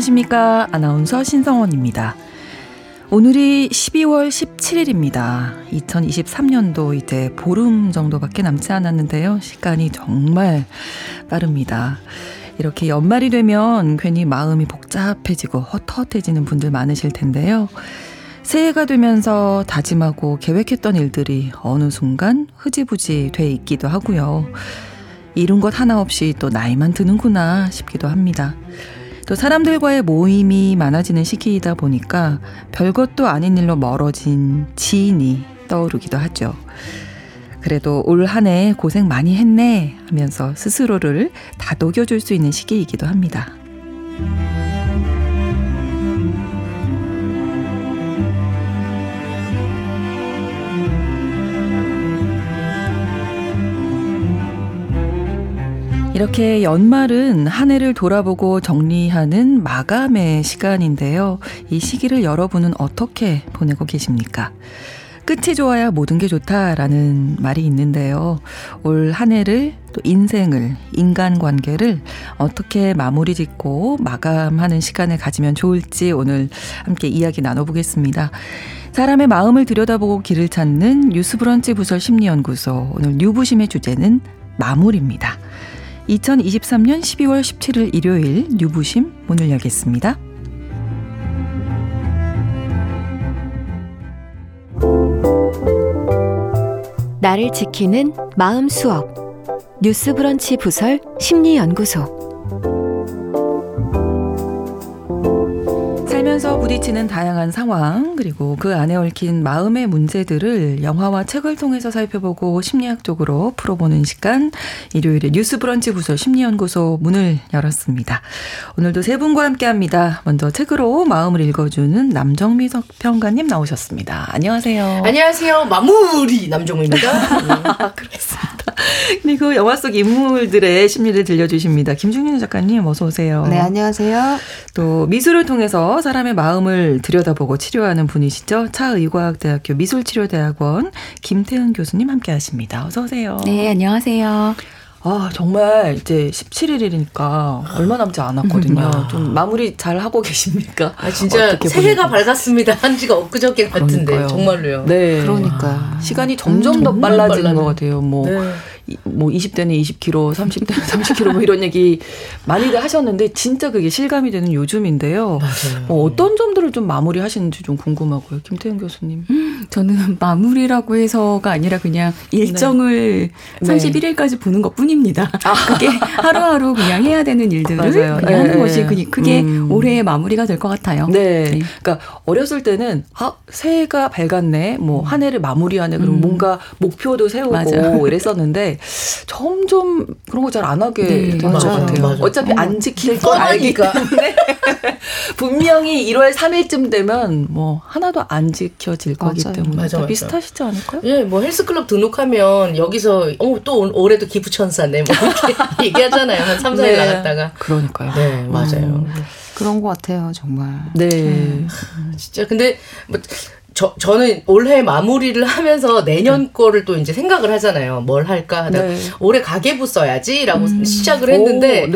안녕하십니까. 아나운서 신성원입니다. 오늘이 12월 17일입니다. 2023년도 이제 보름 정도밖에 남지 않았는데요. 시간이 정말 빠릅니다. 이렇게 연말이 되면 괜히 마음이 복잡해지고 헛헛해지는 분들 많으실 텐데요. 새해가 되면서 다짐하고 계획했던 일들이 어느 순간 흐지부지 돼 있기도 하고요. 이룬 것 하나 없이 또 나이만 드는구나 싶기도 합니다. 또 사람들과의 모임이 많아지는 시기이다 보니까 별것도 아닌 일로 멀어진 지인이 떠오르기도 하죠. 그래도 올 한 해 고생 많이 했네 하면서 스스로를 다독여줄 수 있는 시기이기도 합니다. 이렇게 연말은 한 해를 돌아보고 정리하는 마감의 시간인데요. 이 시기를 여러분은 어떻게 보내고 계십니까? 끝이 좋아야 모든 게 좋다라는 말이 있는데요. 올 한 해를 또 인생을, 인간관계를 어떻게 마무리 짓고 마감하는 시간을 가지면 좋을지 오늘 함께 이야기 나눠보겠습니다. 사람의 마음을 들여다보고 길을 찾는 뉴스브런치 부설 심리연구소. 오늘 뉴부심의 주제는 마무리입니다. 2023년 12월 17일 일요일 뉴부심 문을 열겠습니다. 나를 지키는 마음 수업 뉴스 브런치 부설 심리 연구소 살면서 부딪히는 다양한 상황 그리고 그 안에 얽힌 마음의 문제들을 영화와 책을 통해서 살펴보고 심리학적으로 풀어보는 시간 일요일에 뉴스브런치 부설 심리연구소 문을 열었습니다. 오늘도 세 분과 함께합니다. 먼저 책으로 마음을 읽어주는 남정미 평가님 나오셨습니다. 안녕하세요. 안녕하세요. 마무리 남정미입니다. 그렇습니다. 그리고 영화 속 인물들의 심리를 들려주십니다. 김중현 작가님 어서 오세요. 네 안녕하세요. 또 미술을 통해서 사람의 마음 을 들여다보고 치료하는 분이시죠. 차의과학대학교 미술치료대학원 김태은 교수님 함께 하십니다. 어서 오세요. 네, 안녕하세요. 아, 정말 이제 17일이니까 얼마 남지 않았거든요. 아. 좀 마무리 잘 하고 계십니까? 아, 진짜 새해가 밝았습니다. 한 지가 엊그저께 같은데. 그러니까요. 정말로요. 네. 그러니까. 시간이 점점 음, 더 빨라지는. 것 같아요. 뭐. 네. 뭐 20대는 20kg, 30대는 30kg 뭐 이런 얘기 많이들 하셨는데 진짜 그게 실감이 되는 요즘인데요. 맞아요. 어, 어떤 점들을 좀 마무리하시는지 좀 궁금하고요. 김태현 교수님. 음, 저는 마무리라고 해서가 아니라 그냥 일정을 네. 31일까지 보는 것 뿐입니다. 아. 그게 하루하루 그냥 해야 되는 일들을 맞아요. 그냥 네. 하는 것이 그게 음. 올해의 마무리가 될 것 같아요. 네. 네. 그러니까 어렸을 때는 아, 새해가 밝았네. 뭐 한 해를 마무리하네. 그럼 음. 뭔가 목표도 세우고 맞아요. 이랬었는데 점점 그런 거 잘 안 하게 네, 되는 것 같아요. 맞아. 어차피 어. 안 지킬 걸 알기 때문에 분명히 1월 3일쯤 되면 뭐 하나도 안 지켜질 맞아요. 거기 때문에 맞아, 맞아. 비슷하시지 않을까요? 예, 뭐 헬스클럽 등록하면 여기서 어또 올해도 기부천사네 뭐 이렇게 얘기하잖아요. 한 3, 4일 네. 나갔다가. 그러니까요. 네, 맞아요. 음. 그런 것 같아요, 정말. 네. 음. 진짜 근데 뭐 저, 저는 올해 마무리를 하면서 내년 네. 거를 또 이제 생각을 하잖아요. 뭘 할까 하다 네. 올해 가계부 써야지라고 음. 시작을 했는데,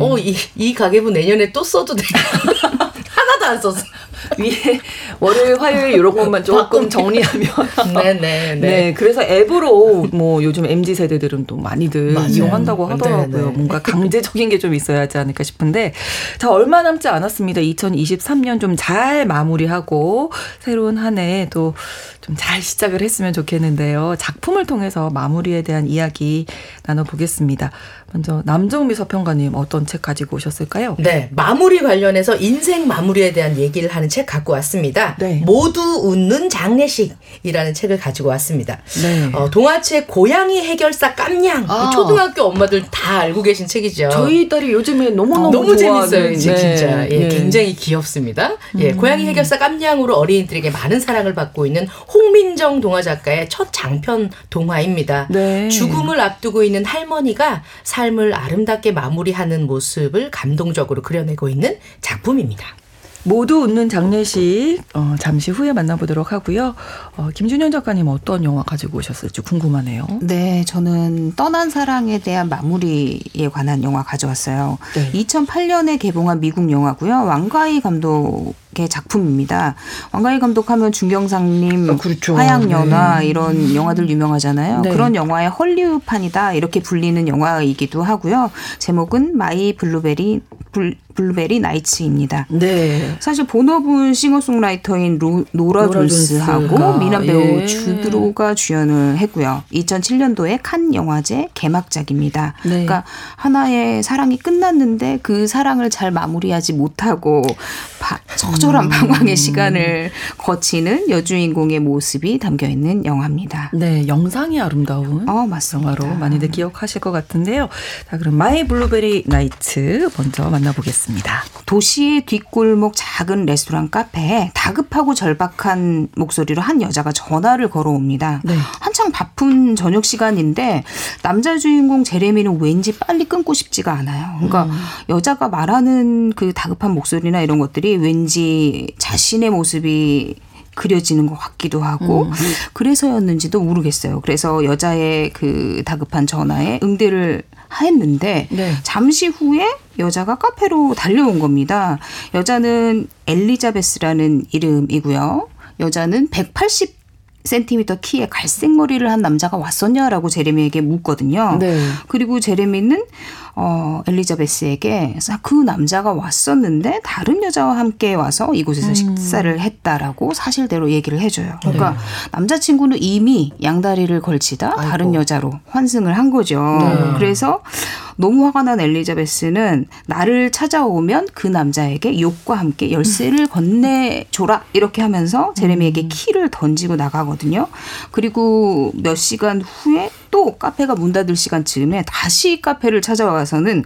오, 어, 이, 이 가계부 내년에 또 써도 돼. 하나도 안 썼어. 위에 월요일, 화요일 이런 것만 조금 정리하면. 네네. 네, 네. 네. 그래서 앱으로 뭐 요즘 MZ 세대들은 또 많이들 맞아요. 이용한다고 하더라고요. 네네. 네. 뭔가 강제적인 게 좀 있어야 하지 않을까 싶은데 자 얼마 남지 않았습니다. 2023년 좀 잘 마무리하고 새로운 한 해 또 좀 잘 시작을 했으면 좋겠는데요. 작품을 통해서 마무리에 대한 이야기 나눠보겠습니다. 먼저 남정미 서평가님 어떤 책 가지고 오셨을까요? 네, 마무리 관련해서 인생 마무리에 대한 얘기를 하는 책 갖고 왔습니다. 네. 모두 웃는 장례식이라는 책을 가지고 왔습니다. 네. 어, 동화책 고양이 해결사 깜냥 아. 초등학교 엄마들 다 알고 계신 책이죠. 저희 딸이 요즘에 너무너무 너무 재밌어요. 네. 진짜 예, 네. 굉장히 귀엽습니다. 예, 음. 고양이 해결사 깜냥으로 어린이들에게 많은 사랑을 받고 있는 홍민정 동화 작가의 첫 장편 동화입니다. 네. 죽음을 앞두고 있는 할머니가 삶을 아름답게 마무리하는 모습을 감동적으로 그려내고 있는 작품입니다. 모두 웃는 장례식 어, 잠시 후에 만나보도록 하고요. 어, 김준현 작가님 어떤 영화 가지고 오셨을지 궁금하네요. 네, 저는 떠난 사랑에 대한 마무리에 관한 영화 가져왔어요. 네. 2008년에 개봉한 미국 영화고요. 왕가희 감독 의 작품입니다. 왕가위 감독하면 중경삼림, 어, 그렇죠. 화양연화 네. 이런 영화들 유명하잖아요. 네. 그런 영화의 헐리우드판이다 이렇게 불리는 영화이기도 하고요. 제목은 My Blueberry 블, Blueberry Nights입니다. 네. 사실 본업은 싱어송라이터인 로, 노라, 노라 존스하고 미남 배우 예. 주드로가 주연을 했고요. 2007년도에 칸 영화제 개막작입니다. 네. 그러니까 하나의 사랑이 끝났는데 그 사랑을 잘 마무리하지 못하고 바, 처절한 음. 방황의 시간을 거치는 여주인공의 모습이 담겨 있는 영화입니다. 네, 영상이 아름다운 어, 맞습니다. 영화로 많이들 기억하실 것 같은데요. 자, 그럼 My Blueberry Nights 먼저 만나보겠습니다. 도시의 뒷골목 작은 레스토랑 카페에 다급하고 절박한 목소리로 한 여자가 전화를 걸어옵니다. 네. 한창 바쁜 저녁 시간인데 남자 주인공 제레미는 왠지 빨리 끊고 싶지가 않아요. 그러니까 음. 여자가 말하는 그 다급한 목소리나 이런 것들이 왠지 자신의 모습이 그려지는 것 같기도 하고 음. 그래서였는지도 모르겠어요. 그래서 여자의 그 다급한 전화에 응대를 했는데 네. 잠시 후에 여자가 카페로 달려온 겁니다. 여자는 엘리자베스라는 이름이고요. 여자는 180 센티미터 키에 갈색 머리를 한 남자가 왔었냐라고 제레미에게 묻거든요. 네. 그리고 제레미는 어, 엘리자베스에게 그 남자가 왔었는데 다른 여자와 함께 와서 이곳에서 음. 식사를 했다라고 사실대로 얘기를 해줘요. 그러니까 네. 남자친구는 이미 양다리를 걸치다 아이고. 다른 여자로 환승을 한 거죠. 네. 그래서 너무 화가 난 엘리자베스는 나를 찾아오면 그 남자에게 욕과 함께 열쇠를 건네줘라 이렇게 하면서 제레미에게 음. 키를 던지고 나가거든요. 그리고 몇 시간 후에 또 카페가 문 닫을 시간쯤에 다시 카페를 찾아와서는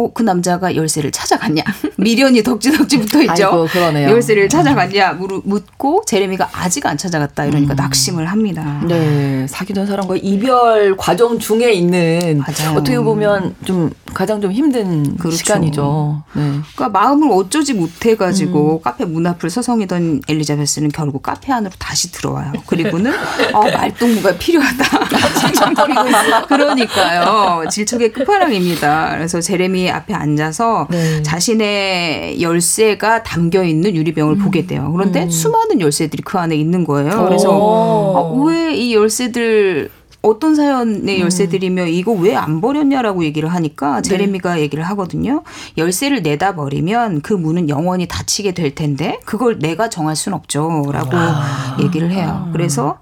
어, 그 남자가 열쇠를 찾아갔냐? 미련이 덕지덕지 붙어 있죠. 아이고, 그러네요. 열쇠를 찾아갔냐? 묻고 제레미가 아직 안 찾아갔다. 이러니까 음. 낙심을 합니다. 네. 사귀던 사람과 이별 과정 중에 있는 맞아요. 어떻게 보면 좀 가장 좀 힘든 그렇죠. 시간이죠. 네. 그러니까 마음을 어쩌지 못해 가지고 음. 카페 문 앞을 서성이던 엘리자베스는 결국 카페 안으로 다시 들어와요. 그리고는 어, 말동무가 필요하다. 그러니까요. 질척의 끝판왕입니다. 그래서 제레미 앞에 앉아서 네. 자신의 열쇠가 담겨 있는 유리병을 음. 보게 돼요. 그런데 음. 수많은 열쇠들이 그 안에 있는 거예요. 그래서 어, 왜이 열쇠들 어떤 사연의 음. 열쇠들이며 이거 왜 안 버렸냐라고 얘기를 하니까 네. 제레미가 네. 얘기를 하거든요. 열쇠를 내다 버리면 그 문은 영원히 닫히게 될 텐데 그걸 내가 정할 순 없죠라고 아. 얘기를 해요. 그래서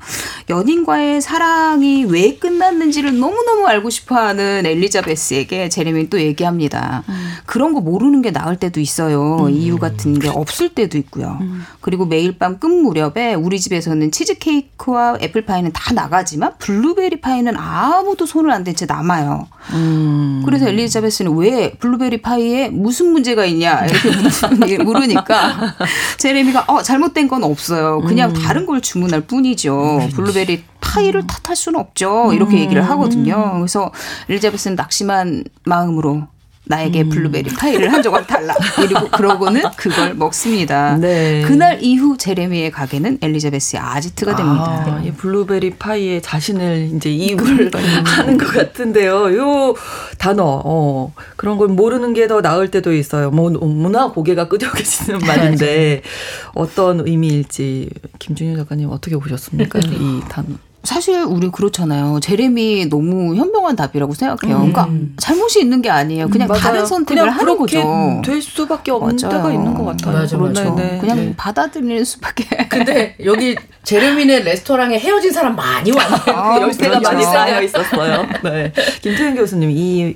연인과의 사랑이 왜 끝났는지를 너무너무 알고 싶어하는 엘리자베스에게 제레미는 또 얘기합니다. 음. 그런 거 모르는 게 나을 때도 있어요. 음. 이유 같은 게 없을 때도 있고요. 음. 그리고 매일 밤 끝 무렵에 우리 집에서는 치즈케이크와 애플파이는 다 나가지만 블루베리 블루베리 파이는 아무도 손을 안 댄 채 남아요. 음. 그래서 엘리자베스는 왜 블루베리 파이에 무슨 문제가 있냐 이렇게 물으니까 제레미가 어 잘못된 건 없어요. 그냥 음. 다른 걸 주문할 뿐이죠. 음. 블루베리 파이를 탓할 수는 없죠. 이렇게 음. 얘기를 하거든요. 그래서 엘리자베스는 낙심한 마음으로 나에게 음. 블루베리 파이를 한 조각 달라. 그리고 그러고는 그걸 먹습니다. 네. 그날 이후 제레미의 가게는 엘리자베스의 아지트가 됩니다. 아, 이 블루베리 파이에 자신을 이제 이입을 하는 것 같은데요. 요 단어 어, 그런 걸 모르는 게 더 나을 때도 있어요. 뭐 문화 고개가 끄덕여지는 말인데 어떤 의미일지 김준희 작가님 어떻게 보셨습니까? 이 단어. 사실 우리 그렇잖아요. 제레미 너무 현명한 답이라고 생각해요. 음. 그러니까 잘못이 있는 게 아니에요. 그냥 음, 다른 선택을 그냥 하는 거죠. 될 수밖에 없는 맞아요. 때가 있는 것 같아요. 맞아, 맞아. 네. 그냥 네. 받아들이는 수밖에. 근데 여기 제레미네 레스토랑에 헤어진 사람 많이 왔네요. 아, 그 열쇠가 많이 쌓여 있었어요. 네. 김태현 교수님 이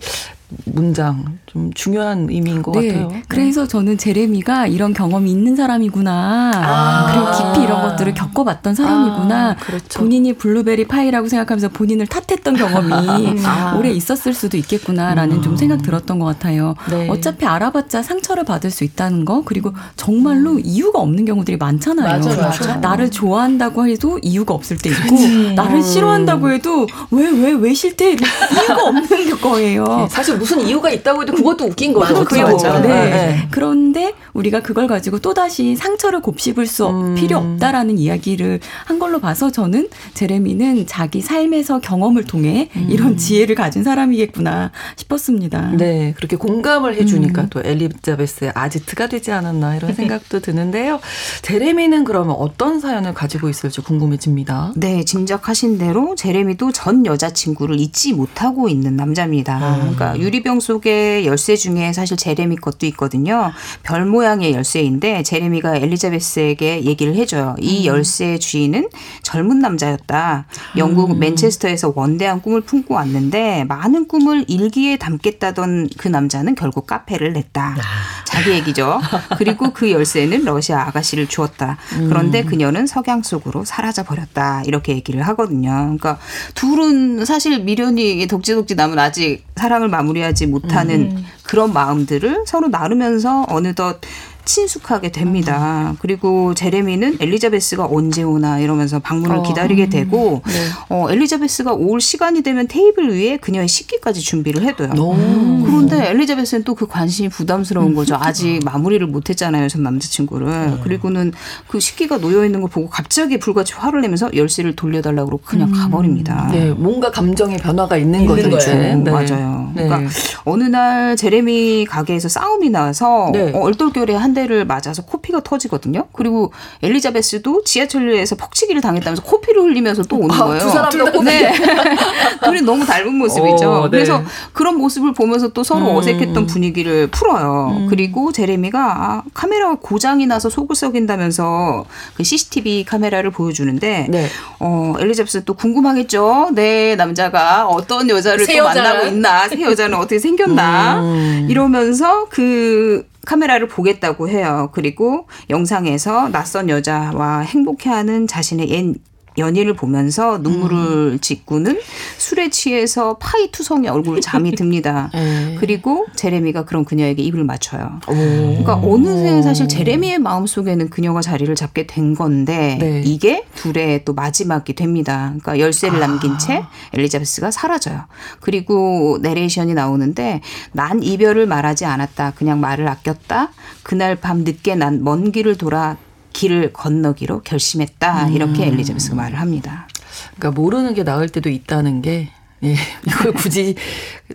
문장 좀 중요한 의미인 것 네. 같아요. 그래서 저는 제레미가 이런 경험이 있는 사람이구나. 아. 그리고 깊이 이런 것들을 겪어봤던 사람이구나. 아, 그렇죠. 본인이 블루베리 파이라고 생각하면서 본인을 탓했던 경험이 음. 아. 오래 있었을 수도 있겠구나라는 음. 좀 생각 들었던 것 같아요. 네. 어차피 알아봤자 상처를 받을 수 있다는 거 그리고 정말로 음. 이유가 없는 경우들이 많잖아요. 맞아, 맞아. 나를 좋아한다고 해도 이유가 없을 때 있고 나를 싫어한다고 해도 왜 왜 왜 싫대 이유가 없는 거예요. 사실 무슨 이유가 있다고 해도 그것도 웃긴 거죠. 그게 맞죠. 네. 네. 그런데 우리가 그걸 가지고 또 다시 상처를 곱씹을 수 음. 필요 없다라는 이야기를 한 걸로 봐서 저는 제레미는 자기 삶에서 경험을 통해 음. 이런 지혜를 가진 사람이겠구나 싶었습니다. 네, 그렇게 공감을 해주니까 음. 또 엘리자베스의 아지트가 되지 않았나 이런 생각도 드는데요. 제레미는 그러면 어떤 사연을 가지고 있을지 궁금해집니다. 네, 짐작하신 대로 제레미도 전 여자친구를 잊지 못하고 있는 남자입니다. 음. 그러니까 유리병 속에 열쇠 중에 사실 제레미 것도 있거든요. 별 모양의 열쇠인데 제레미가 엘리자베스에게 얘기를 해줘요. 이 음. 열쇠의 주인은 젊은 남자였다. 영국 음. 맨체스터에서 원대한 꿈을 품고 왔는데 많은 꿈을 일기에 담겠다던 그 남자는 결국 카페를 냈다. 아. 자기 얘기죠. 그리고 그 열쇠는 러시아 아가씨를 주었다. 그런데 음. 그녀는 석양 속으로 사라져 버렸다. 이렇게 얘기를 하거든요. 그러니까 둘은 사실 미련이 독지독지 남은 아직 사랑을 마무리하지 못하는 음. 그런 마음들을 서로 나누면서 어느덧 친숙하게 됩니다. 그리고 제레미는 엘리자베스가 언제 오나 이러면서 방문을 어. 기다리게 되고 네. 어, 엘리자베스가 올 시간이 되면 테이블 위에 그녀의 식기까지 준비를 해둬요. 음. 그런데 엘리자베스는 또 그 관심이 부담스러운 거죠. 아직 마무리를 못했잖아요, 전 남자친구를. 네. 그리고는 그 식기가 놓여 있는 걸 보고 갑자기 불같이 화를 내면서 열쇠를 돌려달라고 그러고 그냥 음. 가버립니다. 네, 뭔가 감정의 변화가 있는, 있는 거죠. 네. 맞아요. 네. 그러니까 어느 날 제레미 가게에서 싸움이 나서 네. 어, 얼떨결에 한 대를 맞아서 코피가 터지거든요. 그리고 엘리자베스도 지하철에서 폭치기를 당했다면서 코피를 흘리면서 또 오는 아, 거예요. 두 사람 다 네. 둘이 너무 닮은 모습이죠. 어, 네. 그래서 그런 모습을 보면서 또 서로 음. 어색했던 분위기를 풀어요. 음. 그리고 제레미가 아, 카메라가 고장이 나서 속을 썩인다면서 그 CCTV 카메라를 보여주는데 네. 어, 엘리자베스 또 궁금하겠죠. 내 남자가 어떤 여자를 또 여자는? 만나고 있나, 새 여자는 어떻게 생겼나 음. 이러면서 그 카메라를 보겠다고 해요. 그리고 영상에서 낯선 여자와 행복해하는 자신의 옛 연희를 보면서 눈물을 음. 짓고는 술에 취해서 파이 투성의 얼굴 잠이 듭니다. 네. 그리고 제레미가 그런 그녀에게 입을 맞춰요. 오. 그러니까 어느새 사실 제레미의 마음 속에는 그녀가 자리를 잡게 된 건데 네. 이게 둘의 또 마지막이 됩니다. 그러니까 열쇠를 아. 남긴 채 엘리자베스가 사라져요. 그리고 내레이션이 나오는데 난 이별을 말하지 않았다. 그냥 말을 아꼈다. 그날 밤 늦게 난 먼 길을 돌아 길을 건너기로 결심했다. 이렇게 음. 엘리자베스가 말을 합니다. 그러니까 모르는 게 나을 때도 있다는 게 예, 이걸 굳이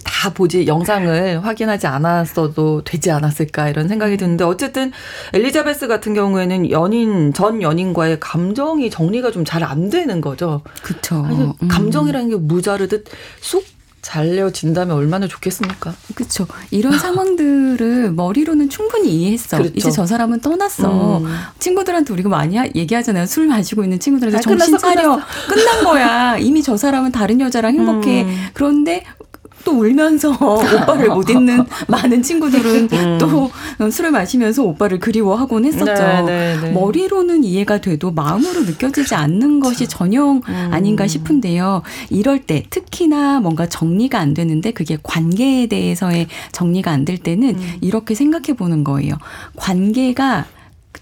다 보지 영상을 확인하지 않았어도 되지 않았을까 이런 생각이 드는데 어쨌든 엘리자베스 같은 경우에는 연인 전 연인과의 감정이 정리가 좀 잘 안 되는 거죠. 그렇죠. 감정이라는 게 무자르듯 쑥 잘려진다면 얼마나 좋겠습니까? 그렇죠. 이런 상황들을 머리로는 충분히 이해했어. 그렇죠. 이제 저 사람은 떠났어. 음. 친구들한테 우리가 많이 얘기하잖아요. 술 마시고 있는 친구들한테 아, 정신 끝났어, 차려. 끝났어. 끝난 거야. 이미 저 사람은 다른 여자랑 행복해. 음. 그런데 또 울면서 오빠를 못 잊는 많은 친구들은 음. 또 술을 마시면서 오빠를 그리워하곤 했었죠. 네, 네, 네. 머리로는 이해가 돼도 마음으로 느껴지지 않는 것이 전형 음. 아닌가 싶은데요. 이럴 때 특히나 뭔가 정리가 안 되는데 그게 관계에 대해서의 정리가 안 될 때는 음. 이렇게 생각해 보는 거예요. 관계가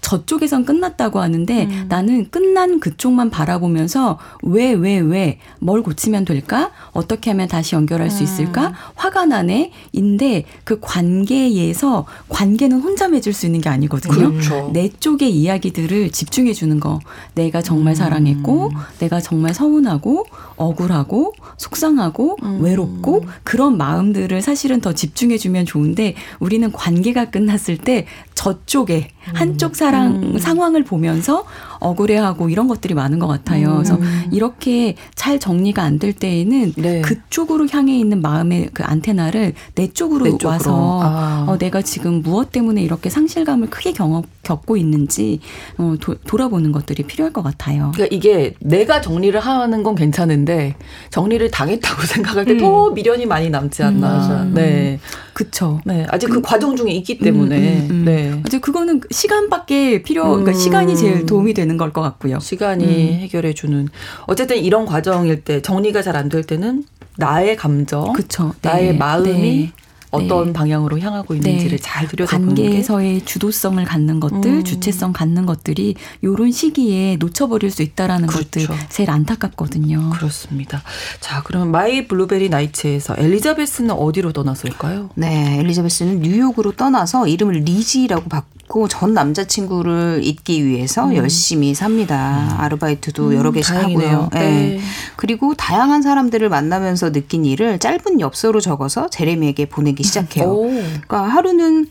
저쪽에선 끝났다고 하는데 음. 나는 끝난 그쪽만 바라보면서 왜, 왜, 왜, 뭘 고치면 될까? 어떻게 하면 다시 연결할 수 있을까? 음. 화가 나네? 인데 그 관계에서 관계는 혼자 맺을 수 있는 게 아니거든요. 그렇죠. 내 쪽의 이야기들을 집중해 주는 거. 내가 정말 음. 사랑했고, 내가 정말 서운하고, 억울하고, 속상하고, 음. 외롭고, 그런 마음들을 사실은 더 집중해 주면 좋은데 우리는 관계가 끝났을 때 저쪽에 한쪽 사랑 음. 상황을 보면서 억울해하고 이런 것들이 많은 것 같아요. 음. 그래서 이렇게 잘 정리가 안 될 때에는 네. 그쪽으로 향해 있는 마음의 그 안테나를 내 쪽으로, 내 쪽으로. 와서 아. 어, 내가 지금 무엇 때문에 이렇게 상실감을 크게 경험, 겪고 있는지 어, 도, 돌아보는 것들이 필요할 것 같아요. 그러니까 이게 내가 정리를 하는 건 괜찮은데 정리를 당했다고 생각할 때더 음. 미련이 많이 남지 않나. 음. 네. 그쵸. 네. 아직 그, 그 과정 중에 있기 때문에. 음, 음, 음. 네. 아직 그거는 시간밖에 필요, 그러니까 시간이 제일 도움이 되는 되는 걸 것 같고요. 시간이 음. 해결해 주는 어쨌든 이런 과정일 때 정리가 잘 안 될 때는 나의 감정, 그쵸. 나의 네. 마음이 네. 어떤 네. 방향으로 향하고 있는지를 네. 잘 들여다보는 관계에서의 주도성을 갖는 것들, 음. 주체성 갖는 것들이 요런 시기에 놓쳐버릴 수 있다라는 그렇죠. 것들 제일 안타깝거든요. 그렇습니다. 자, 그러면 My Blueberry Nights에서 엘리자베스는 어디로 떠났을까요? 네, 엘리자베스는 뉴욕으로 떠나서 이름을 리지라고 바꾸고 전 남자친구를 잊기 위해서 음. 열심히 삽니다. 음. 아르바이트도 여러 개씩 다행이네요. 하고요. 네. 네. 그리고 다양한 사람들을 만나면서 느낀 일을 짧은 엽서로 적어서 제레미에게 보내기 시작해요. 오. 그러니까 하루는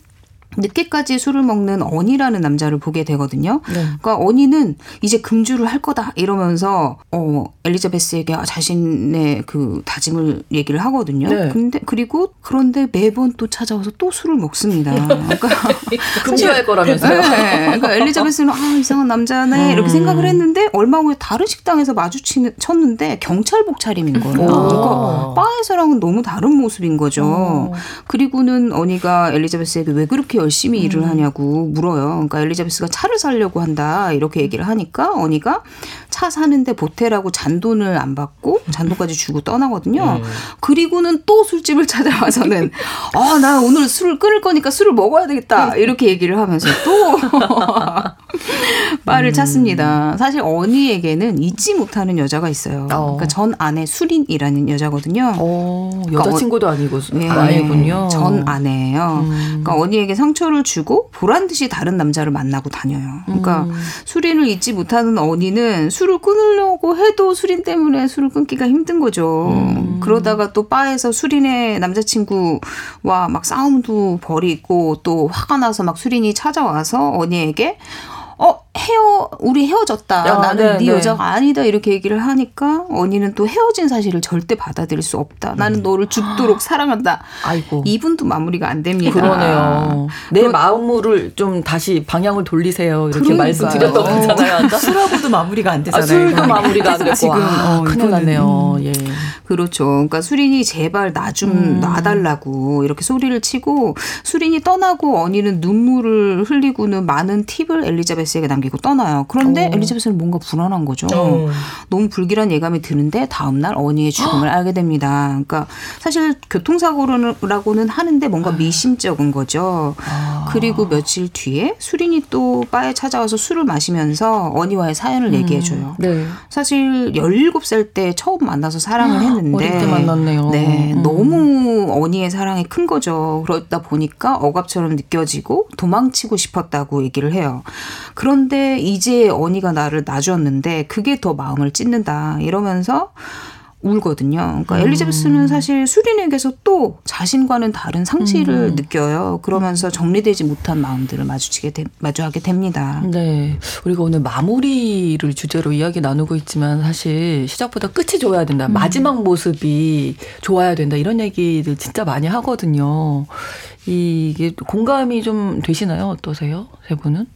늦게까지 술을 먹는 어니라는 남자를 보게 되거든요. 네. 그러니까 어니는 이제 금주를 할 거다 이러면서 어 엘리자베스에게 자신의 그 다짐을 얘기를 하거든요. 네. 근데 그리고 그런데 매번 또 찾아와서 또 술을 먹습니다. 그러니까 금주할 거라면서요. 네. 그러니까 엘리자베스는 아 이상한 남자네 음. 이렇게 생각을 했는데 얼마 후에 다른 식당에서 마주쳤는데 경찰복 차림인 거예요. 그러니까 바에서랑은 너무 다른 모습인 거죠. 오. 그리고는 언니가 엘리자베스에게 왜 그렇게 열심히 일을 음. 하냐고 물어요. 그러니까 엘리자베스가 차를 사려고 한다 이렇게 얘기를 하니까 언니가 차 사는데 보태라고 잔돈을 안 받고 잔돈까지 주고 떠나거든요. 음. 그리고는 또 술집을 찾아와서는 아 나 오늘 술을 끊을 거니까 술을 먹어야 되겠다 이렇게 얘기를 하면서 또 바를 음. 찾습니다. 사실 언니에게는 잊지 못하는 여자가 있어요. 어. 그러니까 전 아내 수린이라는 여자거든요. 어, 그러니까 여자친구도 아니고 네, 아내군요. 전 아내예요. 음. 그러니까 언니에게 상처를 주고 보란 듯이 다른 남자를 만나고 다녀요. 그러니까 음. 수린을 잊지 못하는 언니는 술을 끊으려고 해도 수린 때문에 술을 끊기가 힘든 거죠. 음. 그러다가 또 바에서 수린의 남자친구와 막 싸움도 벌이고 또 화가 나서 막 수린이 찾아와서 언니에게 어 헤어 우리 헤어졌다. 야, 나는 네, 네, 네 여자가 아니다 이렇게 얘기를 하니까 언니는 또 헤어진 사실을 절대 받아들일 수 없다. 나는 음. 너를 죽도록 사랑한다. 아이고 이분도 마무리가 안 됩니다. 그러네요. 내 그러... 마음을 좀 다시 방향을 돌리세요. 이렇게 말씀드렸던 거잖아요. 술하고도 마무리가 안 되잖아요. 아, 술도 마무리가 안 되고 지금 아, 어, 큰일 났네요. 음. 예. 그렇죠. 그러니까 수린이 제발 나좀 음. 놔달라고 이렇게 소리를 치고 수린이 떠나고 언니는 눈물을 흘리고는 많은 팁을 엘리자베스에게 남기 고 떠나요. 그런데 오. 엘리자베스는 뭔가 불안한 거죠. 오. 너무 불길한 예감이 드는데 다음날 언니의 죽음을 알게 됩니다. 그러니까 사실 교통사고라고는 하는데 뭔가 아. 미심쩍은 거죠. 아. 그리고 며칠 뒤에 수린이 또 바에 찾아와서 술을 마시면서 언니와의 사연을 음. 얘기해줘요. 네. 사실 17살 때 처음 만나서 사랑을 했는데 했는데 어릴 때 만났네요. 네, 음. 너무 언니의 사랑이 큰 거죠. 그러다 보니까 억압처럼 느껴지고 도망치고 싶었다고 얘기를 해요. 그런데 이제 언니가 나를 놔주었는데 그게 더 마음을 찢는다 이러면서 울거든요. 그러니까 음. 엘리자베스는 사실 수린에게서 또 자신과는 다른 상실을 음. 느껴요. 그러면서 정리되지 못한 마음들을 마주치게 되, 마주하게 됩니다. 네. 우리가 오늘 마무리를 주제로 이야기 나누고 있지만 사실 시작보다 끝이 좋아야 된다. 음. 마지막 모습이 좋아야 된다. 이런 얘기들 진짜 많이 하거든요. 이게 공감이 좀 되시나요? 어떠세요? 세 분은?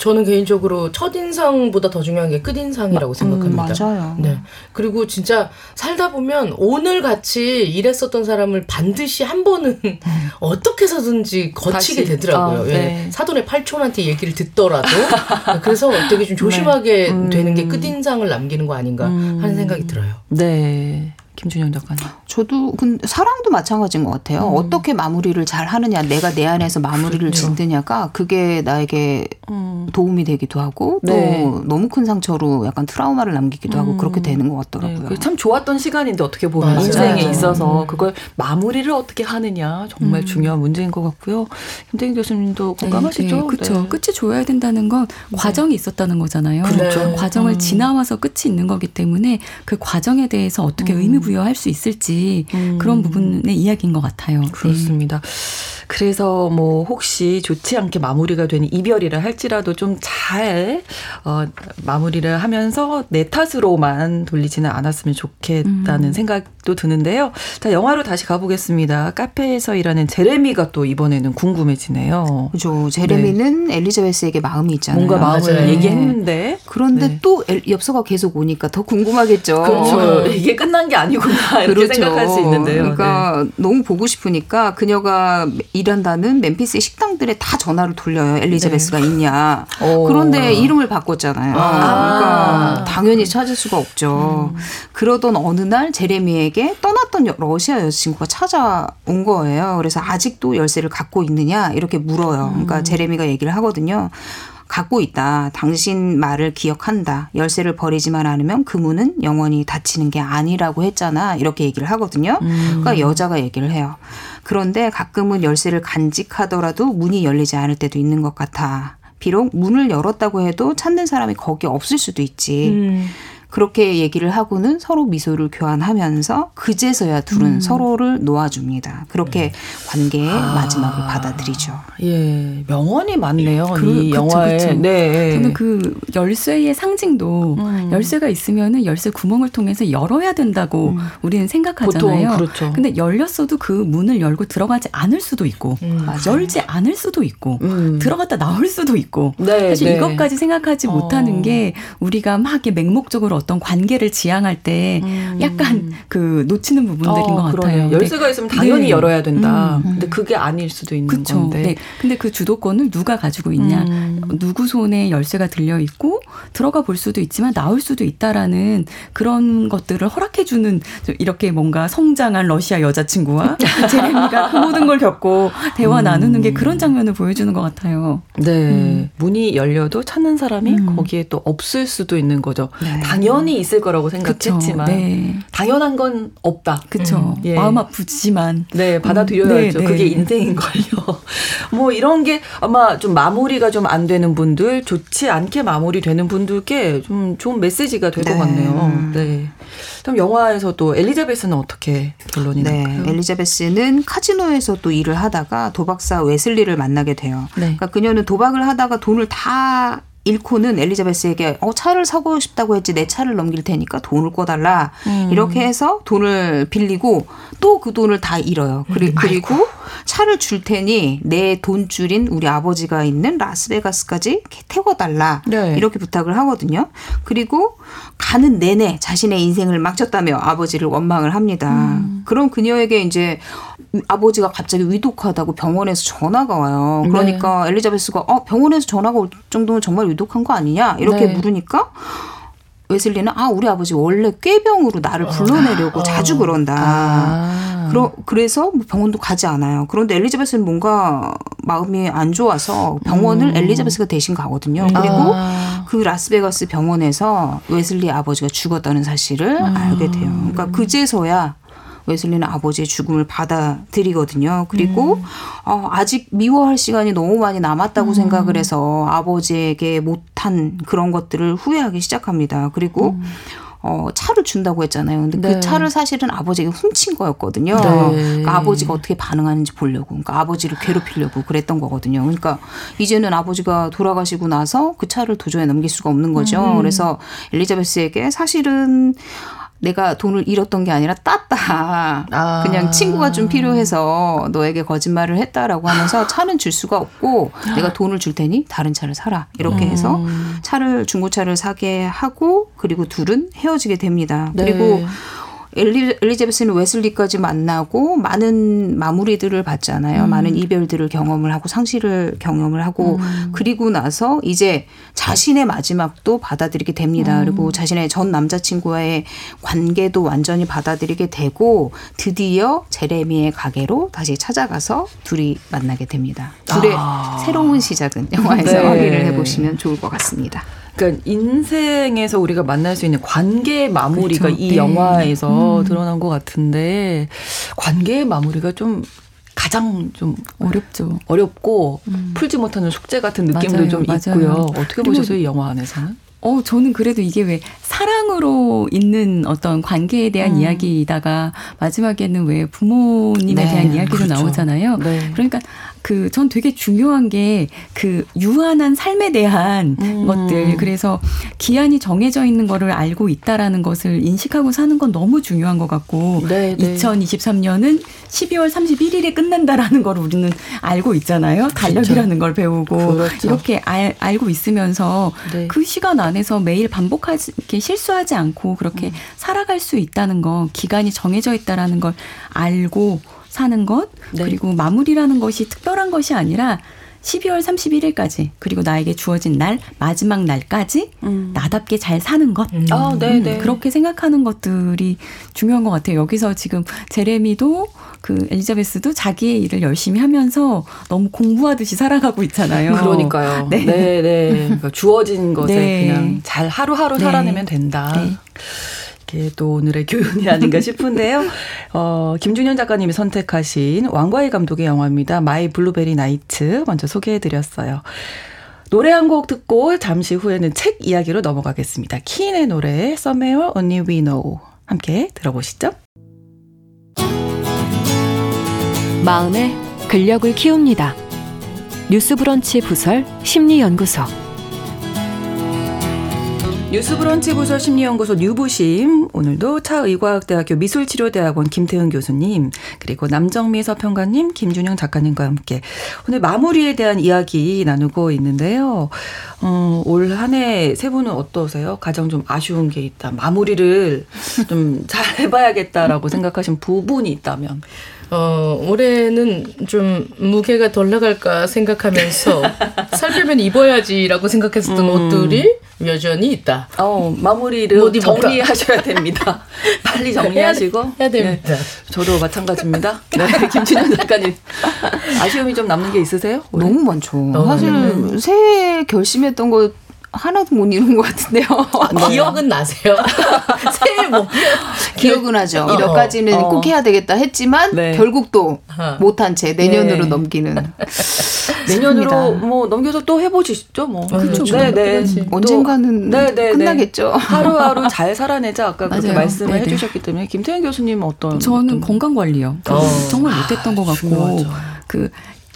저는 개인적으로 첫인상보다 더 중요한 게 끝인상이라고 음, 생각합니다. 음, 맞아요. 네. 그리고 진짜 살다 보면 오늘 같이 일했었던 사람을 반드시 한 번은 음. 어떻게 해서든지 거치게. 되더라고요. 아, 네. 예. 사돈의 팔촌한테 얘기를 듣더라도. 그래서 되게 좀 조심하게 네. 음. 되는 게 끝인상을 남기는 거 아닌가 하는 생각이 들어요. 네. 김준현 작가님. 저도 근데 사랑도 마찬가지인 것 같아요. 음. 어떻게 마무리를 잘 하느냐, 내가 내 안에서 마무리를 그렇죠. 짓느냐가 그게 나에게 음. 도움이 되기도 하고 또 네. 너무 큰 상처로 약간 트라우마를 남기기도 하고 음. 그렇게 되는 것 같더라고요. 네. 참 좋았던 시간인데 어떻게 보면 맞아요. 인생에 있어서 음. 그걸 마무리를 어떻게 하느냐 정말 음. 중요한 문제인 것 같고요. 김태경 교수님도 네, 공감하시죠? 네, 그렇죠. 끝이 좋아야 된다는 건 과정이 있었다는 거잖아요. 그렇죠. 과정을 음. 지나와서 끝이 있는 거기 때문에 그 과정에 대해서 어떻게 의미 부 부여할 수 있을지 음. 그런 부분의 이야기인 것 같아요. 네. 그렇습니다. 네. 그래서 뭐 혹시 좋지 않게 마무리가 되는 이별이라 할지라도 좀잘 어, 마무리를 하면서 내 탓으로만 돌리지는 않았으면 좋겠다는 음. 생각도 드는데요. 자 영화로 다시 가보겠습니다. 카페에서 일하는 제레미가 또 이번에는 궁금해지네요. 그죠. 제레미는 네. 엘리자베스에게 마음이 있잖아요. 뭔가 마음을 맞아요. 얘기했는데 그런데 네. 또 엽서가 계속 오니까 더 궁금하겠죠. 그렇죠. 이게 끝난 게 아니 구나 이렇게 그렇죠. 생각할 수 있는데요. 그러니까 네. 너무 보고 싶으니까 그녀가 일한다는 멤피스의 식당들에 다 전화를 돌려요. 엘리자베스가 네. 있냐. 오. 그런데 이름을 바꿨잖아요. 아. 그러니까 당연히 찾을 수가 없죠. 음. 그러던 어느 날 제레미에게 떠났던 러시아 여자친구가 찾아온 거예요. 그래서 아직도 열쇠를 갖고 있느냐 이렇게 물어요. 그러니까 음. 제레미가 얘기를 하거든요. 갖고 있다. 당신 말을 기억한다. 열쇠를 버리지만 않으면 그 문은 영원히 닫히는 게 아니라고 했잖아. 이렇게 얘기를 하거든요. 음. 그러니까 여자가 얘기를 해요. 그런데 가끔은 열쇠를 간직하더라도 문이 열리지 않을 때도 있는 것 같아. 비록 문을 열었다고 해도 찾는 사람이 거기 없을 수도 있지. 음. 그렇게 얘기를 하고는 서로 미소를 교환하면서 그제서야 둘은 음. 서로를 놓아줍니다. 그렇게 네. 관계의 아. 마지막을 받아들이죠. 예, 명언이 많네요. 그, 이 영화에. 그쵸. 네. 저는 그 열쇠의 상징도 음. 열쇠가 있으면은 열쇠 구멍을 통해서 열어야 된다고 음. 우리는 생각하잖아요. 보통 그렇죠. 근데 열렸어도 그 문을 열고 들어가지 않을 수도 있고 음. 열지 않을 수도 있고 음. 들어갔다 나올 수도 있고 네, 사실 네. 이것까지 생각하지 어. 못하는 게 우리가 막 이렇게 맹목적으로 어떤 관계를 지향할 때 음. 약간 그 놓치는 부분들인 어, 것 같아요. 열쇠가 있으면 당연히 네. 열어야 된다. 음. 근데 그게 아닐 수도 있는 그쵸. 건데. 네. 근데 그 주도권을 누가 가지고 있냐? 음. 누구 손에 열쇠가 들려 있고 들어가 볼 수도 있지만 나올 수도 있다라는 그런 것들을 허락해 주는 이렇게 뭔가 성장한 러시아 여자친구와 제레미가 그 모든 걸 겪고 대화 음. 나누는 게 그런 장면을 보여주는 것 같아요. 네. 음. 문이 열려도 찾는 사람이 음. 거기에 또 없을 수도 있는 거죠. 네. 당연 당연히 있을 거라고 생각했지만 네. 당연한 건 없다. 그렇죠. 음, 예. 마음 아프지만 네 받아들여야죠. 음, 네, 그게 네. 인생인 걸요. 뭐 이런 게 아마 좀 마무리가 좀 안 되는 분들, 좋지 않게 마무리되는 분들께 좀 좋은 메시지가 될것 네. 같네요. 네. 그럼 영화에서 또 엘리자베스는 어떻게 결론이 네. 나요? 엘리자베스는 카지노에서 또 일을 하다가 도박사 웨슬리를 만나게 돼요. 네. 그러니까 그녀는 도박을 하다가 돈을 다 잃고는 엘리자베스에게 어 차를 사고 싶다고 했지 내 차를 넘길 테니까 돈을 꿔달라 음. 이렇게 해서 돈을 빌리고 또 그 돈을 다 잃어요. 그리, 음. 그리고 차를 줄 테니 내 돈줄인 우리 아버지가 있는 라스베가스까지 태워달라 네. 이렇게 부탁을 하거든요. 그리고 가는 내내 자신의 인생을 망쳤다며 아버지를 원망을 합니다. 음. 그럼 그녀에게 이제 아버지가 갑자기 위독하다고 병원에서 전화가 와요. 그러니까 네. 엘리자베스가 어 병원에서 전화가 올 정도면 정말 위독한 거 아니냐 이렇게 네. 물으니까 웨슬리는 아 우리 아버지 원래 꾀병으로 나를 불러내려고 아. 자주 그런다. 아. 그러, 그래서 뭐 병원도 가지 않아요. 그런데 엘리자베스는 뭔가 마음이 안 좋아서 병원을 음. 엘리자베스가 대신 가거든요. 그리고 아. 그 라스베가스 병원에서 웨슬리 아버지가 죽었다는 사실을 음. 알게 돼요. 그러니까 그제서야 웨슬리는 아버지의 죽음을 받아들이거든요. 그리고 음. 어, 아직 미워할 시간이 너무 많이 남았다고 음. 생각을 해서 아버지에게 못한 그런 것들을 후회하기 시작합니다. 그리고 음. 어, 차를 준다고 했잖아요. 근데 그 네. 그 차를 사실은 아버지에게 훔친 거였거든요. 네. 그러니까 아버지가 어떻게 반응하는지 보려고. 그러니까 아버지를 괴롭히려고 그랬던 거거든요. 그러니까 이제는 아버지가 돌아가시고 나서 그 차를 도저히 넘길 수가 없는 거죠. 음. 그래서 엘리자베스에게 사실은 내가 돈을 잃었던 게 아니라 땄다. 아. 그냥 친구가 좀 필요해서 너에게 거짓말을 했다라고 하면서 차는 줄 수가 없고 내가 돈을 줄 테니 다른 차를 사라. 이렇게 해서 음. 차를 중고차를 사게 하고 그리고 둘은 헤어지게 됩니다. 네. 그리고 엘리, 엘리자베스는 웨슬리까지 만나고 많은 마무리들을 받잖아요. 음. 많은 이별들을 경험을 하고 상실을 경험을 하고 음. 그리고 나서 이제 자신의 마지막도 받아들이게 됩니다. 음. 그리고 자신의 전 남자친구와의 관계도 완전히 받아들이게 되고 드디어 제레미의 가게로 다시 찾아가서 둘이 만나게 됩니다. 둘의 아. 새로운 시작은 영화에서 네. 확인을 해보시면 좋을 것 같습니다. 그러니까 인생에서 우리가 만날 수 있는 관계 마무리가 그렇죠. 이 네. 영화에서 음. 드러난 것 같은데 관계의 마무리가 좀 가장 좀 어렵죠. 어렵고 음. 풀지 못하는 숙제 같은 느낌도 맞아요. 좀 맞아요. 있고요. 어떻게 보셨어요, 이 영화 안에서는? 어, 저는 그래도 이게 왜 사랑으로 있는 어떤 관계에 대한 음. 이야기이다가 마지막에는 왜 부모님에 네, 대한 이야기도 그렇죠. 나오잖아요. 네. 그러니까 그 전 되게 중요한 게 그 유한한 삶에 대한 음. 것들 그래서 기한이 정해져 있는 거를 알고 있다라는 것을 인식하고 사는 건 너무 중요한 것 같고 네, 2023년은 12월 31일에 끝난다라는 걸 우리는 알고 있잖아요. 달력이라는. 걸 배우고 그렇죠. 이렇게 알, 알고 있으면서 네. 그 시간 안에서 매일 반복하지 이렇게 실수하지 않고 그렇게 음. 살아갈 수 있다는 거 기간이 정해져 있다라는 걸 알고 사는 것 네. 그리고 마무리라는 것이 특별한 것이 아니라 12월 31일까지 그리고 나에게 주어진 날 마지막 날까지 음. 나답게 잘 사는 것 음. 아, 네, 네. 그렇게 생각하는 것들이 중요한 것 같아요. 여기서 지금 제레미도 그 엘리자베스도 자기의 일을 열심히 하면서 너무 공부하듯이 살아가고 있잖아요. 그러니까요. 네, 네, 네. 그러니까 주어진 것에 네. 그냥 잘 하루하루 네. 살아내면 된다. 네. 이게 또 오늘의 교훈이 아닌가 싶은데요. 어, 김준현 작가님이 선택하신 왕가위 감독의 영화입니다. My Blueberry Night 먼저 소개해드렸어요. 노래 한 곡 듣고 잠시 후에는 책 이야기로 넘어가겠습니다. 킨의 노래 Somewhere Only We Know 함께 들어보시죠. 마음의 근력을 키웁니다. 뉴스브런치 부설 심리연구소 뉴스브런치 부설 심리연구소 뉴부심 오늘도 차의과학대학교 미술치료대학원 김태훈 교수님 그리고 남정미 서평가님 김준영 작가님과 함께 오늘 마무리에 대한 이야기 나누고 있는데요. 어, 올 한 해 세 분은 어떠세요? 가장 좀 아쉬운 게 있다. 마무리를 좀 잘 해봐야겠다라고 생각하신 부분이 있다면. 어, 올해는 좀 무게가 덜 나갈까 생각하면서 살펴면 입어야지라고 생각했었던 음. 옷들이 여전히 있다. 어, 마무리를 정리하셔야 됩니다. 빨리 정리하시고. 해야, 해야 됩니다. 네, 저도 마찬가지입니다. 네, 김준현 작가님. 아쉬움이 좀 남는 게 있으세요? 올해? 너무 많죠. 사실 새해 결심했던 거 하나도 못 이룬 것 같은데요. 아, 기억은 나세요? 새해 뭐 기억은 하죠. 어, 몇 가지는 어. 꼭 해야 되겠다 했지만 네. 결국 또 어. 못한 채 내년으로 네. 넘기는. 내년으로 뭐 넘겨서 또 해보시죠 뭐. 어, 그렇죠. 네, 네. 언젠가는 네, 네, 네, 끝나겠죠. 하루하루 잘 살아내자 아까 그렇게 말씀을 네네. 해주셨기 때문에 김태현 교수님 어떤? 저는 어떤... 건강 관리요. 어. 정말 못했던 것 같고 그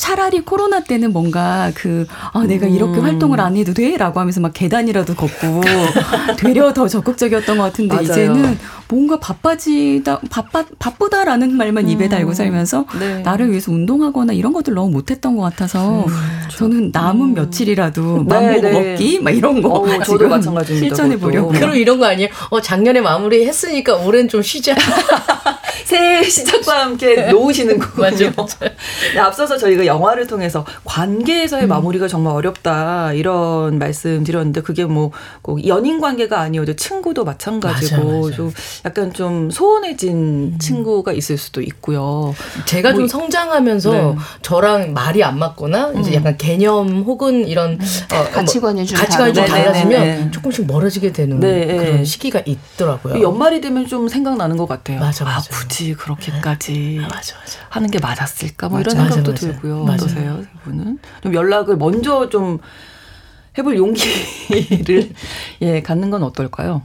차라리 코로나 때는 뭔가 그, 아, 내가 이렇게 음. 활동을 안 해도 돼? 라고 하면서 막 계단이라도 걷고 되려 더 적극적이었던 것 같은데 맞아요. 이제는 뭔가 바빠지다, 바빠, 바쁘다라는 말만 입에 달고 음. 살면서 네. 나를 위해서 운동하거나 이런 것들 너무 못했던 것 같아서 음, 그렇죠. 저는 남은 음. 며칠이라도 맘먹 네, 네. 먹기? 막 이런 거. 어, 저도 마찬가지입니다. 실천해 보려고. 그럼 이런 거 아니에요? 어, 작년에 마무리 했으니까 올해는 좀 쉬자. 새해 시작과 함께 놓으시는 거군요. 네, 앞서서 저희가 영화를 통해서 관계에서의 음. 마무리가 정말 어렵다 이런 말씀 드렸는데 그게 뭐 꼭 연인 관계가 아니어도 친구도 마찬가지고 맞아, 맞아. 좀 약간 좀 소원해진 음. 친구가 있을 수도 있고요. 제가 뭐 좀 성장하면서 네. 저랑 말이 안 맞거나 음. 이제 약간 개념 혹은 이런 음. 어, 뭐 가치관이 좀 가치관이 좀 달라지면 네. 조금씩 멀어지게 되는 네. 그런 시기가 있더라고요. 연말이 되면 좀 생각나는 것 같아요. 맞아, 맞아. 아, 굳이 그렇게까지 아, 맞아, 맞아. 하는 게 맞았을까? 뭐 이런 생각도 맞아, 들고요. 어떠세요, 이분은? 좀 연락을 먼저 좀 해볼 용기를 예 갖는 건 어떨까요?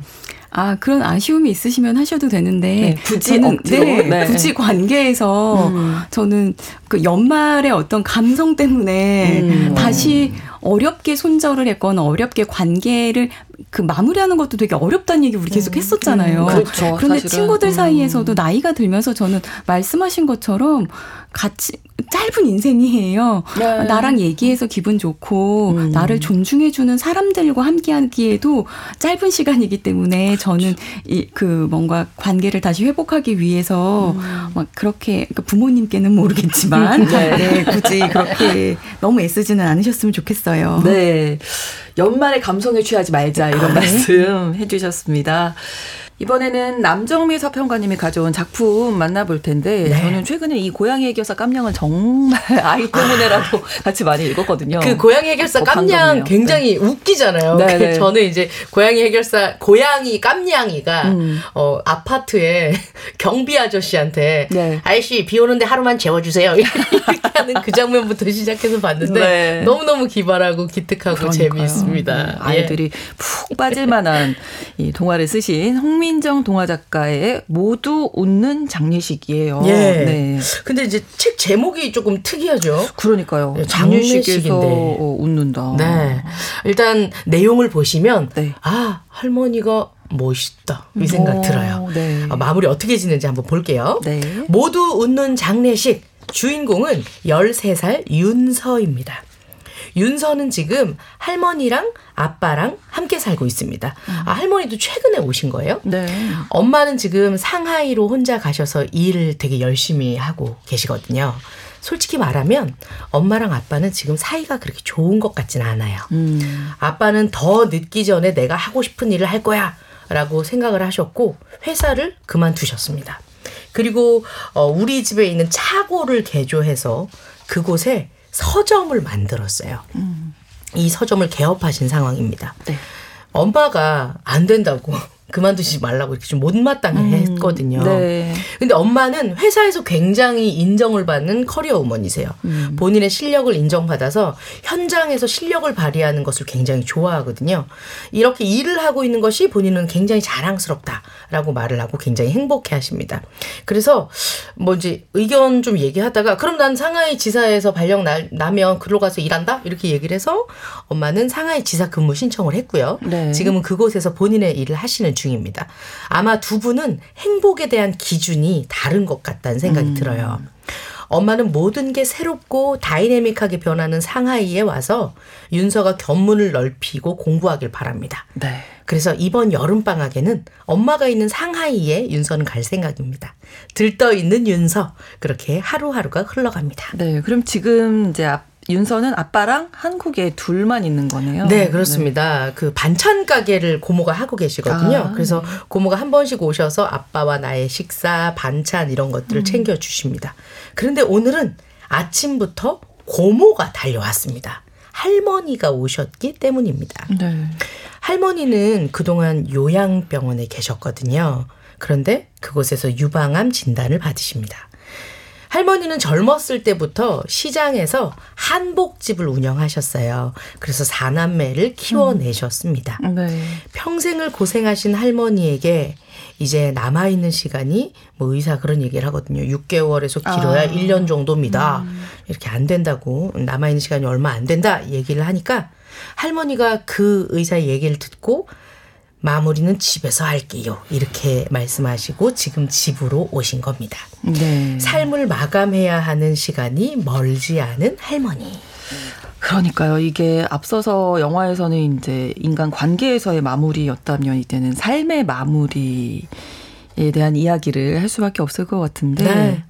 아 그런 아쉬움이 있으시면 하셔도 되는데 네, 굳이 저는, 네, 네, 굳이 관계에서 음. 저는 그 연말의 어떤 감성 때문에 음. 다시 어렵게 손절을 했거나 어렵게 관계를 그 마무리하는 것도 되게 어렵다는 얘기 우리 계속 음. 했었잖아요. 음, 그렇죠. 그런데 사실은. 친구들 사이에서도 음. 나이가 들면서 저는 말씀하신 것처럼 같이 짧은 인생이에요. 네. 나랑 얘기해서 기분 좋고 음. 나를 존중해주는 사람들과 함께하기에도 짧은 시간이기 때문에 그렇죠. 저는 이 그 뭔가 관계를 다시 회복하기 위해서 음. 막 그렇게 그러니까 부모님께는 모르겠지만 네. 네, 굳이 그렇게 너무 애쓰지는 않으셨으면 좋겠어요. 네. 연말에 감성에 취하지 말자 이런 아, 네. 말씀 해주셨습니다. 이번에는 남정미 서평가님이 가져온 작품 만나볼 텐데 네. 저는 최근에 이 고양이 해결사 깜냥을 정말 아이 때문에라도 아. 같이 많이 읽었거든요. 그 고양이 해결사 어, 깜냥 굉장히 네. 웃기잖아요. 네, 그 네. 저는 이제 고양이 해결사 고양이 깜냥이가 음. 어, 아파트에 경비 아저씨한테 네. 아저씨 비 오는데 하루만 재워주세요 이렇게 하는 그 장면부터 시작해서 봤는데 네. 너무 너무 기발하고 기특하고 그러니까요. 재미있습니다. 아이들이 예. 푹 빠질 만한 이 동화를 쓰신 홍미 최민정 동화 작가의 모두 웃는 장례식이에요. 예. 네. 근데 이제 책 제목이 조금 특이하죠. 그러니까요. 네, 장례식에서 어, 웃는다. 네. 일단 내용을 보시면 네. 아 할머니가 멋있다 이 생각 오, 들어요. 네. 아, 마무리 어떻게 짓는지 한번 볼게요. 네. 모두 웃는 장례식 주인공은 13살 윤서입니다. 윤서는 지금 할머니랑 아빠랑 함께 살고 있습니다. 아, 할머니도 최근에 오신 거예요? 네. 엄마는 지금 상하이로 혼자 가셔서 일을 되게 열심히 하고 계시거든요. 솔직히 말하면 엄마랑 아빠는 지금 사이가 그렇게 좋은 것 같지는 않아요. 음. 아빠는 더 늦기 전에 내가 하고 싶은 일을 할 거야. 라고 생각을 하셨고 회사를 그만두셨습니다. 그리고 어, 우리 집에 있는 차고를 개조해서 그곳에 서점을 만들었어요. 음. 이 서점을 개업하신 상황입니다. 네. 엄마가 안 된다고 그만두지 말라고 이렇게 좀 못마땅해 음, 했거든요. 네. 근데 엄마는 회사에서 굉장히 인정을 받는 커리어 우먼이세요. 음. 본인의 실력을 인정받아서 현장에서 실력을 발휘하는 것을 굉장히 좋아하거든요. 이렇게 일을 하고 있는 것이 본인은 굉장히 자랑스럽다라고 말을 하고 굉장히 행복해 하십니다. 그래서 뭐지 의견 좀 얘기하다가 그럼 난 상하이 지사에서 발령 나, 나면 그로 가서 일한다? 이렇게 얘기를 해서 엄마는 상하이 지사 근무 신청을 했고요. 네. 지금은 그곳에서 본인의 일을 하시는 중입니다. 아마 두 분은 행복에 대한 기준이 다른 것 같다는 생각이 음. 들어요. 엄마는 모든 게 새롭고 다이내믹하게 변하는 상하이에 와서 윤서가 견문을 넓히고 공부하길 바랍니다. 네. 그래서 이번 여름방학에는 엄마가 있는 상하이에 윤서는 갈 생각입니다. 들떠 있는 윤서. 그렇게 하루하루가 흘러갑니다. 네. 그럼 지금 이제 윤서는 아빠랑 한국에 둘만 있는 거네요. 네, 그렇습니다. 네. 그 반찬 가게를 고모가 하고 계시거든요. 아, 그래서 네. 고모가 한 번씩 오셔서 아빠와 나의 식사, 반찬 이런 것들을 음. 챙겨 주십니다. 그런데 오늘은 아침부터 고모가 달려왔습니다. 할머니가 오셨기 때문입니다. 네. 할머니는 그동안 요양병원에 계셨거든요. 그런데 그곳에서 유방암 진단을 받으십니다. 할머니는 젊었을 때부터 시장에서 한복집을 운영하셨어요. 그래서 사남매를 키워내셨습니다. 음. 네. 평생을 고생하신 할머니에게 이제 남아있는 시간이 뭐 의사 그런 얘기를 하거든요. 6개월에서 길어야 아. 1년 정도입니다. 음. 이렇게 안 된다고 남아있는 시간이 얼마 안 된다 얘기를 하니까 할머니가 그 의사의 얘기를 듣고 마무리는 집에서 할게요. 이렇게 말씀하시고 지금 집으로 오신 겁니다. 네. 삶을 마감해야 하는 시간이 멀지 않은 할머니. 그러니까요. 이게 앞서서 영화에서는 이제 인간 관계에서의 마무리였다면 이제는 삶의 마무리에 대한 이야기를 할 수밖에 없을 것 같은데. 네.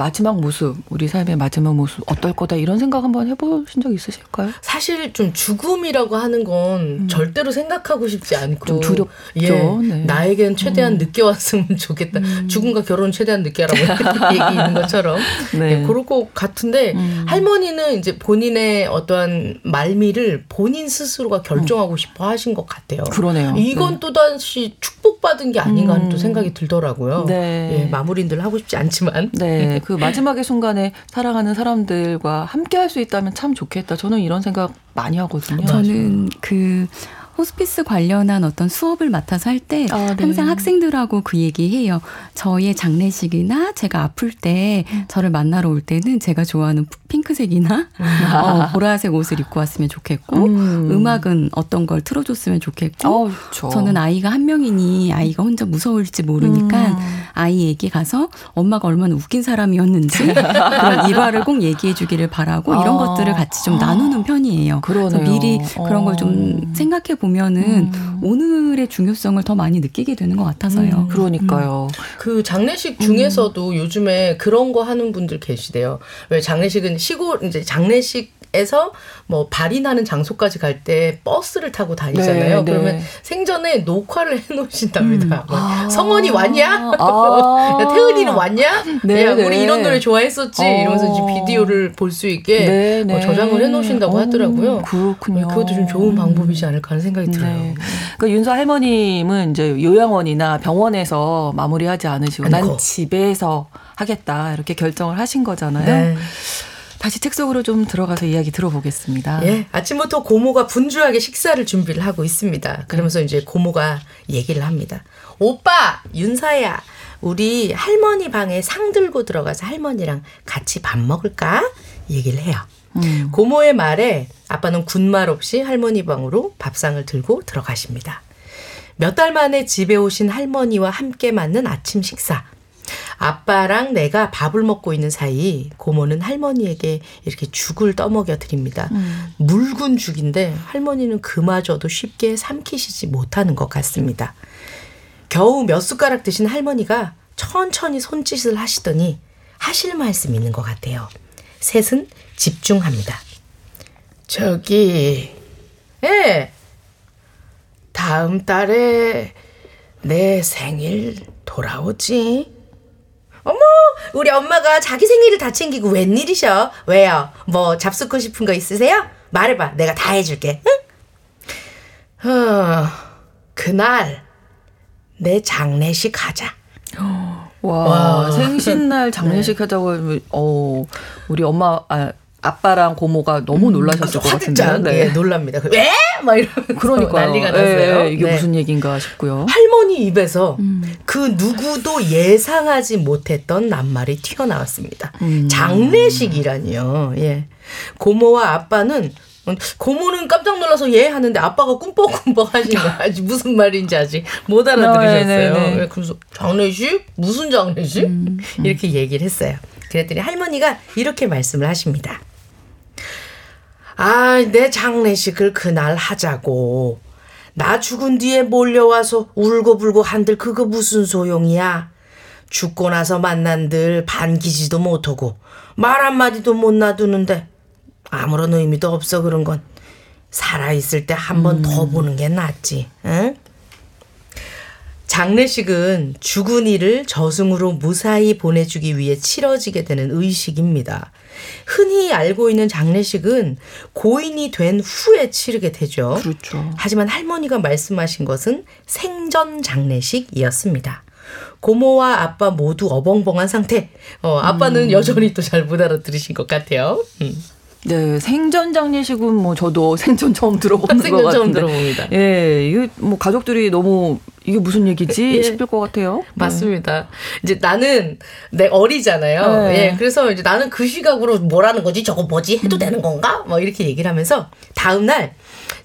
마지막 모습, 우리 삶의 마지막 모습 어떨 거다 이런 생각 한번 해보신 적 있으실까요? 사실 좀 죽음이라고 하는 건 음. 절대로 생각하고 싶지 않고 좀 두렵죠. 예, 네. 나에겐 최대한 음. 늦게 왔으면 좋겠다. 음. 죽음과 결혼 최대한 늦게 하라고 얘기 있는 것처럼 네. 예, 그럴 것 같은데 음. 할머니는 이제 본인의 어떠한 말미를 본인 스스로가 결정하고 싶어 하신 것 같아요. 그러네요. 이건 네. 또 다시 축복받은 게 아닌가 하는 또 음. 생각이 들더라고요. 네. 예, 마무리들 하고 싶지 않지만. 네. 그 마지막의 순간에 사랑하는 사람들과 함께 할 수 있다면 참 좋겠다. 저는 이런 생각 많이 하거든요. 저는 그 호스피스 관련한 어떤 수업을 맡아서 할때 아, 네. 항상 학생들하고 그 얘기해요. 저의 장례식이나 제가 아플 때 음. 저를 만나러 올 때는 제가 좋아하는 핑크색이나 음. 어, 보라색 옷을 입고 왔으면 좋겠고 음. 악은 어떤 걸 틀어줬으면 좋겠고 어, 저는 아이가 한 명이니 아이가 혼자 무서울지 모르니까 음. 아이에게 가서 엄마가 얼마나 웃긴 사람이었는지 그런 일화를 꼭 얘기해 주기를 바라고 이런 아. 것들을 같이 좀 나누는 편이에요. 그래서 미리 그런 걸좀 생각해 보면 보면은 음. 오늘의 중요성을 더 많이 느끼게 되는 것 같아서요. 음. 그러니까요. 음. 그 장례식 중에서도 요즘에 그런 거 하는 분들 계시대요. 왜 장례식은 시골 이제 장례식 에서 뭐 발이 나는 장소까지 갈 때 버스를 타고 다니잖아요. 네, 네. 그러면 생전에 녹화를 해놓으신답니다. 음. 아. 성원이 왔냐? 아. 야, 태은이는 왔냐? 네, 야, 우리 네. 이런 노래 좋아했었지. 어. 이러면서 이제 비디오를 볼 수 있게 네, 네. 어, 저장을 해놓으신다고 오, 하더라고요. 그렇군요. 그것도 좀 좋은 방법이지 않을까 하는 생각이 들어요. 그 윤서 할머님은 이제 요양원이나 병원에서 마무리하지 않으시고. 난 집에서 하겠다 이렇게 결정을 하신 거잖아요. 다시 책 속으로 좀 들어가서 이야기 들어보겠습니다. 예, 아침부터 고모가 분주하게 식사를 준비를 하고 있습니다. 그러면서 이제 고모가 얘기를 합니다. 오빠, 윤서야, 우리 할머니 방에 상 들고 들어가서 할머니랑 같이 밥 먹을까? 얘기를 해요. 음. 고모의 말에 아빠는 군말 없이 할머니 방으로 밥상을 들고 들어가십니다. 몇 달 만에 집에 오신 할머니와 함께 맞는 아침 식사. 아빠랑 내가 밥을 먹고 있는 사이 고모는 할머니에게 이렇게 죽을 떠먹여 드립니다. 음. 묽은 죽인데 할머니는 그마저도 쉽게 삼키시지 못하는 것 같습니다. 겨우 몇 숟가락 드신 할머니가 천천히 손짓을 하시더니 하실 말씀 있는 것 같아요. 셋은 집중합니다. 저기, 예, 다음 달에 내 생일 돌아오지? 우리 엄마가 자기 생일을 다 챙기고 웬일이셔? 왜요? 뭐 잡수고 싶은 거 있으세요? 말해봐. 내가 다 해줄게. 응? 어, 그날 내 장례식 하자. 와, 와. 생신날 장례식 네. 하자고 어 우리 엄마 아 아빠랑 고모가 너무 음, 놀라셨을 음, 것 같은데요. 네. 네, 놀랍니다. 왜? 막 이러면서 그러니까 난리가 났어요. 네, 이게 네. 무슨 얘기인가 싶고요. 할머니 입에서 음. 그 누구도 예상하지 못했던 낱말이 튀어나왔습니다. 음. 장례식이라니요. 예. 고모와 아빠는 고모는 깜짝 놀라서 예 하는데 아빠가 꿈뻑꿈뻑 하시는 아직 무슨 말인지 아직 못 알아들으셨어요. 어, 그래서 장례식 무슨 장례식 음, 음. 이렇게 얘기를 했어요. 그랬더니 할머니가 이렇게 말씀을 하십니다. 아, 내 장례식을 그날 하자고. 나 죽은 뒤에 몰려와서 울고불고 한들 그거 무슨 소용이야? 죽고 나서 만난들 반기지도 못하고 말 한마디도 못 놔두는데 아무런 의미도 없어 그런 건 살아있을 때 한 번더 음. 보는 게 낫지. 응? 장례식은 죽은 이를 저승으로 무사히 보내주기 위해 치러지게 되는 의식입니다. 흔히 알고 있는 장례식은 고인이 된 후에 치르게 되죠. 그렇죠. 하지만 할머니가 말씀하신 것은 생전 장례식이었습니다. 고모와 아빠 모두 어벙벙한 상태. 어, 아빠는 음. 여전히 또 잘 못 알아들으신 것 같아요. 음. 네, 생전 장례식은 뭐 저도 생전 처음 들어보는 생전 것 처음 들어봅니다. 예, 이거 뭐 가족들이 너무 이게 무슨 얘기지 예. 싶을 것 같아요. 네. 맞습니다. 네. 이제 나는 내 어리잖아요. 네. 예, 그래서 이제 나는 그 시각으로 뭐라는 거지? 저거 뭐지? 해도 음. 되는 건가? 뭐 이렇게 얘기를 하면서 다음 날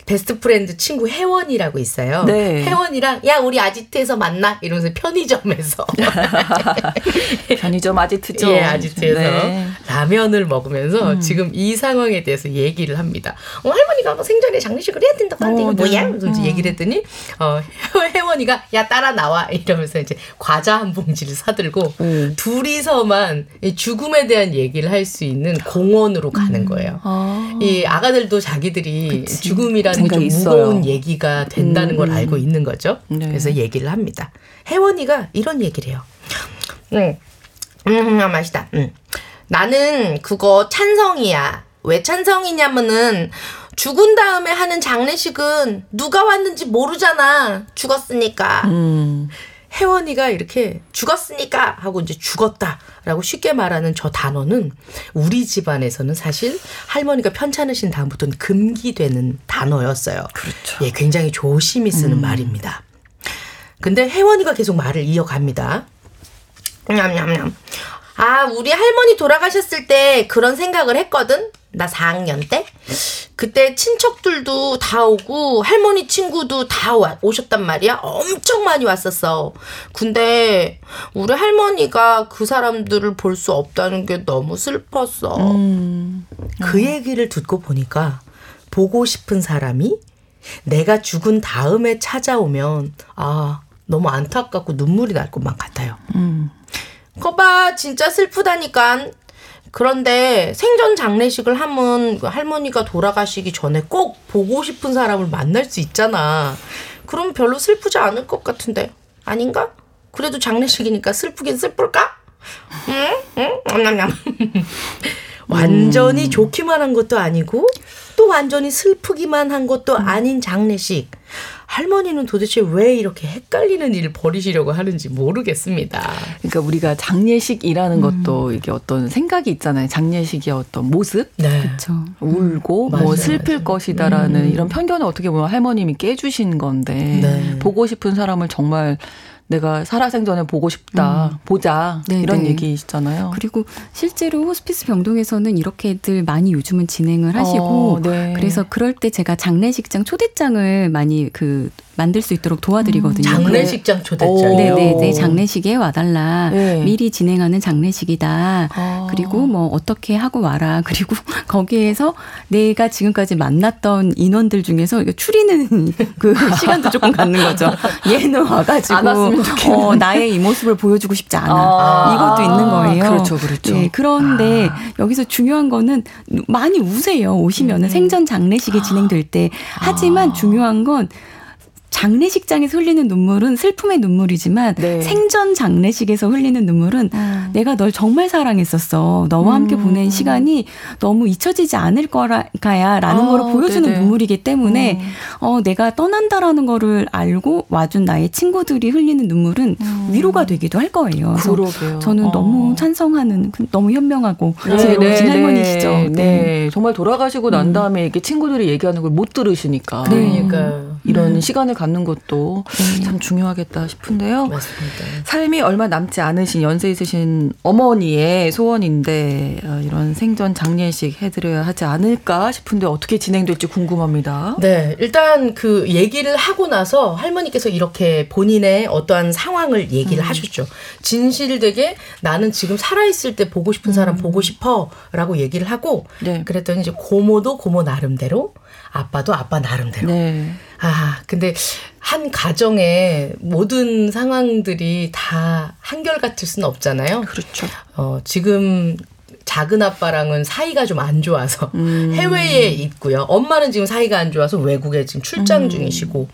best friend 친구 혜원이라고 있어요. 네. 혜원이랑 야 우리 아지트에서 만나 이러면서 편의점에서 편의점 아지트죠. 예, 아지트에서 네. 라면을 먹으면서 음. 지금 이 상황에 대해서 얘기를 합니다. 어, 할머니가 뭐 생전에 장례식을 해야 된다고 하는데 어, 이거 뭐야? 네. 그래서 음. 얘기를 했더니 어, 혜원이가 야 따라 나와 이러면서 이제 과자 한 봉지를 사들고 음. 둘이서만 죽음에 대한 얘기를 할 수 있는 공원으로 가는 음. 거예요. 아. 이 아가들도 자기들이 그치. 죽음이란 굉장히 좀 있어요. 무거운 얘기가 된다는 음. 걸 알고 있는 거죠. 네. 그래서 얘기를 합니다. 혜원이가 이런 얘기를 해요. 응. 음, 음, 맛있다. 응. 나는 그거 찬성이야. 왜 찬성이냐면은 죽은 다음에 하는 장례식은 누가 왔는지 모르잖아. 죽었으니까. 음. 혜원이가 이렇게 죽었으니까 하고 이제 죽었다라고 쉽게 말하는 저 단어는 우리 집안에서는 사실 할머니가 편찮으신 다음부터는 금기되는 단어였어요. 그렇죠. 예, 굉장히 조심히 쓰는 음. 말입니다. 근데 혜원이가 계속 말을 이어갑니다. 냠냠냠. 아, 우리 할머니 돌아가셨을 때 그런 생각을 했거든? 나 4학년 때? 그때 친척들도 다 오고 할머니 친구도 다 와, 오셨단 말이야. 엄청 많이 왔었어. 근데 우리 할머니가 그 사람들을 볼 수 없다는 게 너무 슬펐어. 음. 그 얘기를 듣고 보니까 보고 싶은 사람이 내가 죽은 다음에 찾아오면 아 너무 안타깝고 눈물이 날 것만 같아요. 음. 거봐 진짜 슬프다니까. 그런데 생전 장례식을 하면 할머니가 돌아가시기 전에 꼭 보고 싶은 사람을 만날 수 있잖아. 그럼 별로 슬프지 않을 것 같은데 아닌가? 그래도 장례식이니까 슬프긴 슬플까? 응? 응? 냠냠냠. 완전히 음. 좋기만 한 것도 아니고 또 완전히 슬프기만 한 것도 아닌 장례식. 할머니는 도대체 왜 이렇게 헷갈리는 일을 벌이시려고 하는지 모르겠습니다. 그러니까 우리가 장례식이라는 음. 것도 이게 어떤 생각이 있잖아요. 장례식의 어떤 모습, 네. 그렇죠. 울고 음. 뭐 맞아요, 슬플 맞아요. 것이다라는 음. 이런 편견을 어떻게 보면 할머님이 깨주신 건데 네. 보고 싶은 사람을 정말 내가 살아생전에 보고 싶다, 음. 보자 네 이런 네. 얘기시잖아요. 그리고 실제로 호스피스 병동에서는 이렇게들 많이 요즘은 진행을 하시고 어, 네. 그래서 그럴 때 제가 장례식장 초대장을 많이 그 만들 수 있도록 도와드리거든요. 음, 장례식장 초대장. 네네 네, 장례식에 와달라. 네. 미리 진행하는 장례식이다. 아. 그리고 뭐 어떻게 하고 와라. 그리고 거기에서 내가 지금까지 만났던 인원들 중에서 추리는 그 시간도 조금 갖는 거죠. 얘는 와가지고 어, 나의 이 모습을 보여주고 싶지 않아. 아. 이것도 있는 거예요. 그렇죠, 그렇죠. 네, 그런데 아. 여기서 중요한 거는 많이 우세요. 오시면은 음. 생전 장례식이 진행될 때. 하지만 중요한 건 장례식장에서 흘리는 눈물은 슬픔의 눈물이지만 네. 생전 장례식에서 흘리는 눈물은 음. 내가 널 정말 사랑했었어. 너와 함께 음. 보낸 시간이 너무 잊혀지지 않을 거야라는 아, 거를 보여주는 네네. 눈물이기 때문에 음. 어 내가 떠난다라는 거를 알고 와준 나의 친구들이 흘리는 눈물은 음. 위로가 되기도 할 거예요. 그러게요. 저는 어. 너무 찬성하는 그 너무 현명하고 네, 지혜로우신 네, 할머니시죠. 네. 네. 정말 돌아가시고 난 음. 다음에 이렇게 친구들이 얘기하는 걸 못 들으시니까. 그러니까 이런 시간을 갖는 것도 음. 참 중요하겠다 싶은데요. 맞습니다. 삶이 얼마 남지 않으신 연세 있으신 어머니의 소원인데 어, 이런 생전 장례식 해드려야 하지 않을까 싶은데 어떻게 진행될지 궁금합니다. 네, 일단 그 얘기를 하고 나서 할머니께서 이렇게 본인의 어떠한 상황을 얘기를 음. 하셨죠. 진실되게 나는 지금 살아있을 때 보고 싶은 사람 음. 보고 싶어라고 얘기를 하고 네. 그랬더니 이제 고모도 고모 나름대로 아빠도 아빠 나름대로. 네. 아, 근데 한 가정의 모든 상황들이 다 한결같을 수는 없잖아요. 그렇죠. 어, 지금 작은 아빠랑은 사이가 좀 안 좋아서 음. 해외에 있고요. 엄마는 지금 사이가 안 좋아서 외국에 지금 출장 음. 중이시고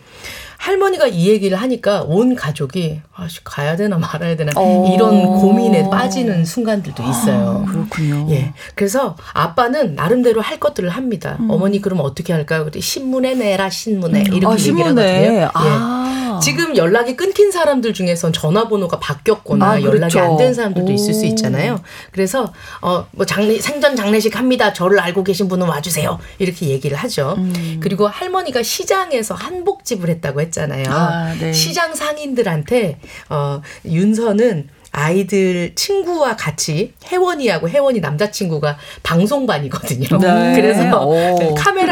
할머니가 이 얘기를 하니까 온 가족이 아씨 가야 되나 말아야 되나 어. 이런 고민에 빠지는 순간들도 있어요. 아, 그렇군요. 예. 그래서 아빠는 나름대로 할 것들을 합니다. 음. 어머니 그럼 어떻게 할까요? 신문에 내라 신문에 음. 이렇게 아, 얘기를 하거든요. 예. 아. 지금 연락이 끊긴 사람들 중에선 전화번호가 바뀌었거나 아, 그렇죠. 연락이 안 된 사람들도 오. 있을 수 있잖아요. 그래서 어뭐 장례 생전 장례식 합니다. 저를 알고 계신 분은 와주세요. 이렇게 얘기를 하죠. 음. 그리고 할머니가 시장에서 한복집을 했다고 했 잖아요. 아, 네. 시장 상인들한테 어 윤서는 아이들 친구와 같이 혜원이하고 혜원이 남자친구가 방송반이거든요. 네. 그래서 오.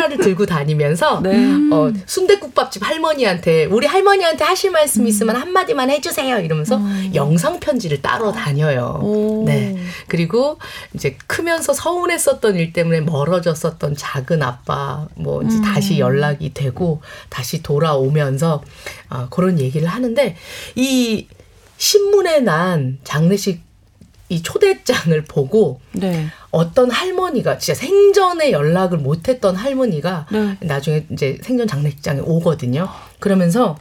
카메라를 들고 다니면서 네. 어, 순대국밥집 할머니한테 우리 할머니한테 하실 말씀 있으면 음. 한마디만 해주세요 이러면서 음. 영상 편지를 따러 다녀요. 오. 네. 그리고 이제 크면서 서운했었던 일 때문에 멀어졌었던 작은 아빠 뭐 이제 음. 다시 연락이 되고 다시 돌아오면서 어, 그런 얘기를 하는데 이 신문에 난 장례식 이 초대장을 보고 네. 어떤 할머니가 진짜 생전에 연락을 못했던 할머니가 네. 나중에 이제 생전 장례식장에 오거든요. 그러면서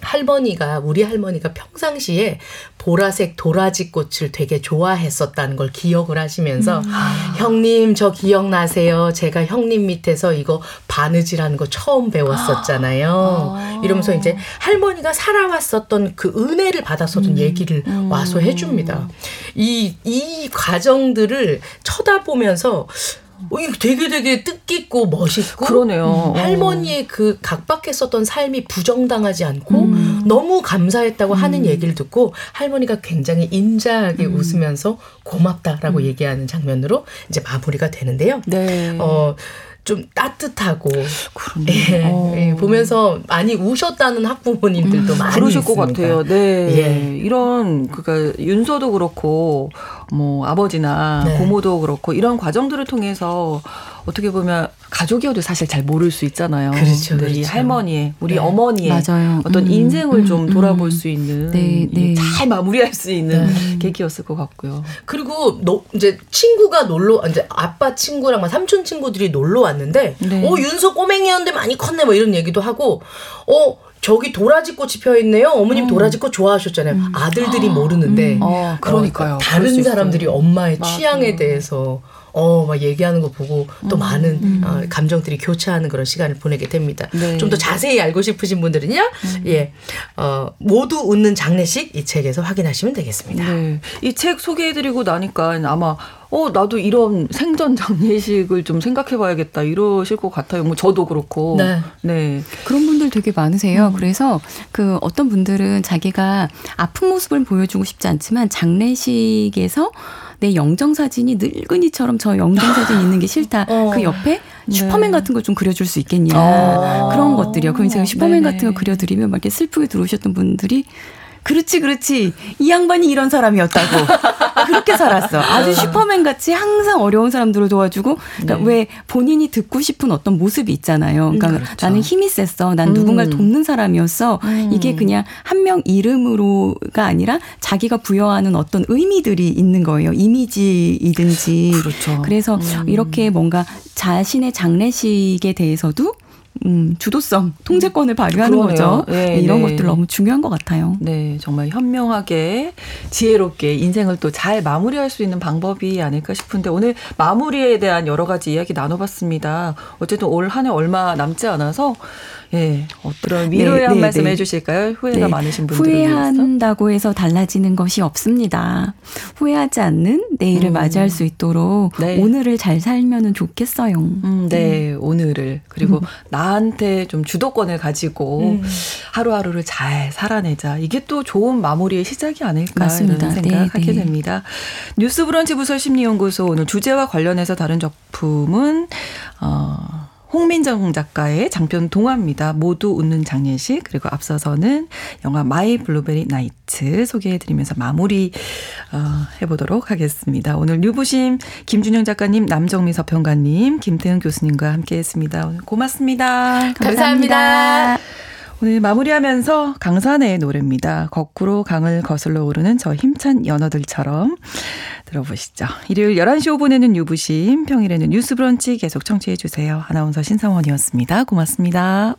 할머니가 우리 할머니가 평상시에 보라색 도라지 꽃을 되게 좋아했었다는 걸 기억을 하시면서 음. 형님 저 기억나세요? 제가 형님 밑에서 이거 바느질하는 거 처음 배웠었잖아요. 아. 이러면서 이제 할머니가 살아왔었던 그 은혜를 받았었던 음. 얘기를 음. 와서 해줍니다. 이 이 과정들을 쳐다보면서 어, 이거 되게 되게 뜻깊고 멋있고 그러네요. 음, 할머니의 그 각박했었던 삶이 부정당하지 않고 음. 너무 감사했다고 음. 하는 얘기를 듣고 할머니가 굉장히 인자하게 음. 웃으면서 고맙다라고 음. 얘기하는 장면으로 이제 마무리가 되는데요. 네. 어, 좀 따뜻하고 예, 어. 예, 보면서 많이 우셨다는 학부모님들도 음, 많이 그러실 있습니다. 것 같아요. 네, 예. 이런 그러니까 윤서도 그렇고 뭐 아버지나 네. 고모도 그렇고 이런 과정들을 통해서 어떻게 보면 가족이어도 사실 잘 모를 수 있잖아요. 그렇죠. 그렇죠. 할머니의, 우리 네. 어머니의 맞아요. 어떤 음, 인생을 음, 좀 음. 돌아볼 음. 수 있는 네, 네. 잘 마무리할 수 있는 네. 계기였을 것 같고요. 그리고 너, 이제 친구가 놀러 이제 아빠 친구랑 막 삼촌 친구들이 놀러 왔는데 네. 어 윤서 꼬맹이였는데 많이 컸네 뭐 이런 얘기도 하고 어 저기 도라지 꽃이 펴 있네요. 어머님 음. 도라지 꽃 좋아하셨잖아요. 음. 아들들이 모르는데 음. 어, 그러니까요. 어, 다른 사람들이 엄마의 맞아. 취향에 대해서 어, 막 얘기하는 거 보고 또 음, 많은 음. 어, 감정들이 교차하는 그런 시간을 보내게 됩니다. 네. 좀더 자세히 알고 싶으신 분들은요, 음. 예, 어, 모두 웃는 장례식 이 책에서 확인하시면 되겠습니다. 네. 이책 소개해드리고 나니까 아마 어, 나도 이런 생전 장례식을 좀 생각해 봐야겠다 이러실 것 같아요. 뭐 저도 그렇고. 네. 네. 그런 분들 되게 많으세요. 음. 그래서 그 어떤 분들은 자기가 아픈 모습을 보여주고 싶지 않지만 장례식에서 내 영정 사진이 늙은이처럼 저 영정 사진 있는 게 싫다. 어. 그 옆에 슈퍼맨 같은 걸 좀 그려줄 수 있겠냐 아. 그런 것들이요. 그럼 제가 슈퍼맨 네네. 같은 거 그려드리면 막 이렇게 슬프게 들어오셨던 분들이 그렇지, 그렇지. 이 양반이 이런 사람이었다고. 그렇게 살았어. 아주 슈퍼맨 같이 항상 어려운 사람들을 도와주고, 그러니까 네. 왜 본인이 듣고 싶은 어떤 모습이 있잖아요. 그러니까 음, 그렇죠. 나는 힘이 셌어. 난 음. 누군가를 돕는 사람이었어. 음. 이게 그냥 한 명 이름으로가 아니라 자기가 부여하는 어떤 의미들이 있는 거예요. 이미지이든지. 그렇죠. 그래서 음. 이렇게 뭔가 자신의 장례식에 대해서도 음, 주도성, 통제권을 발휘하는 그러네요. 거죠. 네, 네, 이런 네. 것들 너무 중요한 것 같아요. 네, 정말 현명하게 지혜롭게 인생을 또 잘 마무리할 수 있는 방법이 아닐까 싶은데 오늘 마무리에 대한 여러 가지 이야기 나눠봤습니다. 어쨌든 올 한 해 얼마 남지 않아서 예, 어떤 위로의 네, 한 네, 말씀 네. 해주실까요? 후회가 네. 많으신 분들 후회한다고 해서 달라지는 것이 없습니다. 후회하지 않는 내일을 음. 맞이할 수 있도록 네. 오늘을 잘 살면은 좋겠어요. 음, 네, 음. 오늘을 그리고 음. 나한테 좀 주도권을 가지고 음. 하루하루를 잘 살아내자. 이게 또 좋은 마무리의 시작이 아닐까 맞습니다. 이런 생각하게 네, 네. 됩니다. 뉴스브런치 부설 심리연구소 오늘 주제와 관련해서 다른 작품은 어. 홍민정 작가의 장편 동화입니다. 모두 웃는 장례식 그리고 앞서서는 영화 My Blueberry Night 소개해드리면서 마무리 어, 해보도록 하겠습니다. 오늘 뉴부심 김준영 작가님, 남정미 서평가님, 김태은 교수님과 함께했습니다. 오늘 고맙습니다. 감사합니다. 감사합니다. 오늘 마무리하면서 강산의 노래입니다. 거꾸로 강을 거슬러 오르는 저 힘찬 연어들처럼 들어보시죠. 일요일 11시 5분에는 유부심, 평일에는 뉴스 브런치 계속 청취해 주세요. 아나운서 신성원이었습니다. 고맙습니다.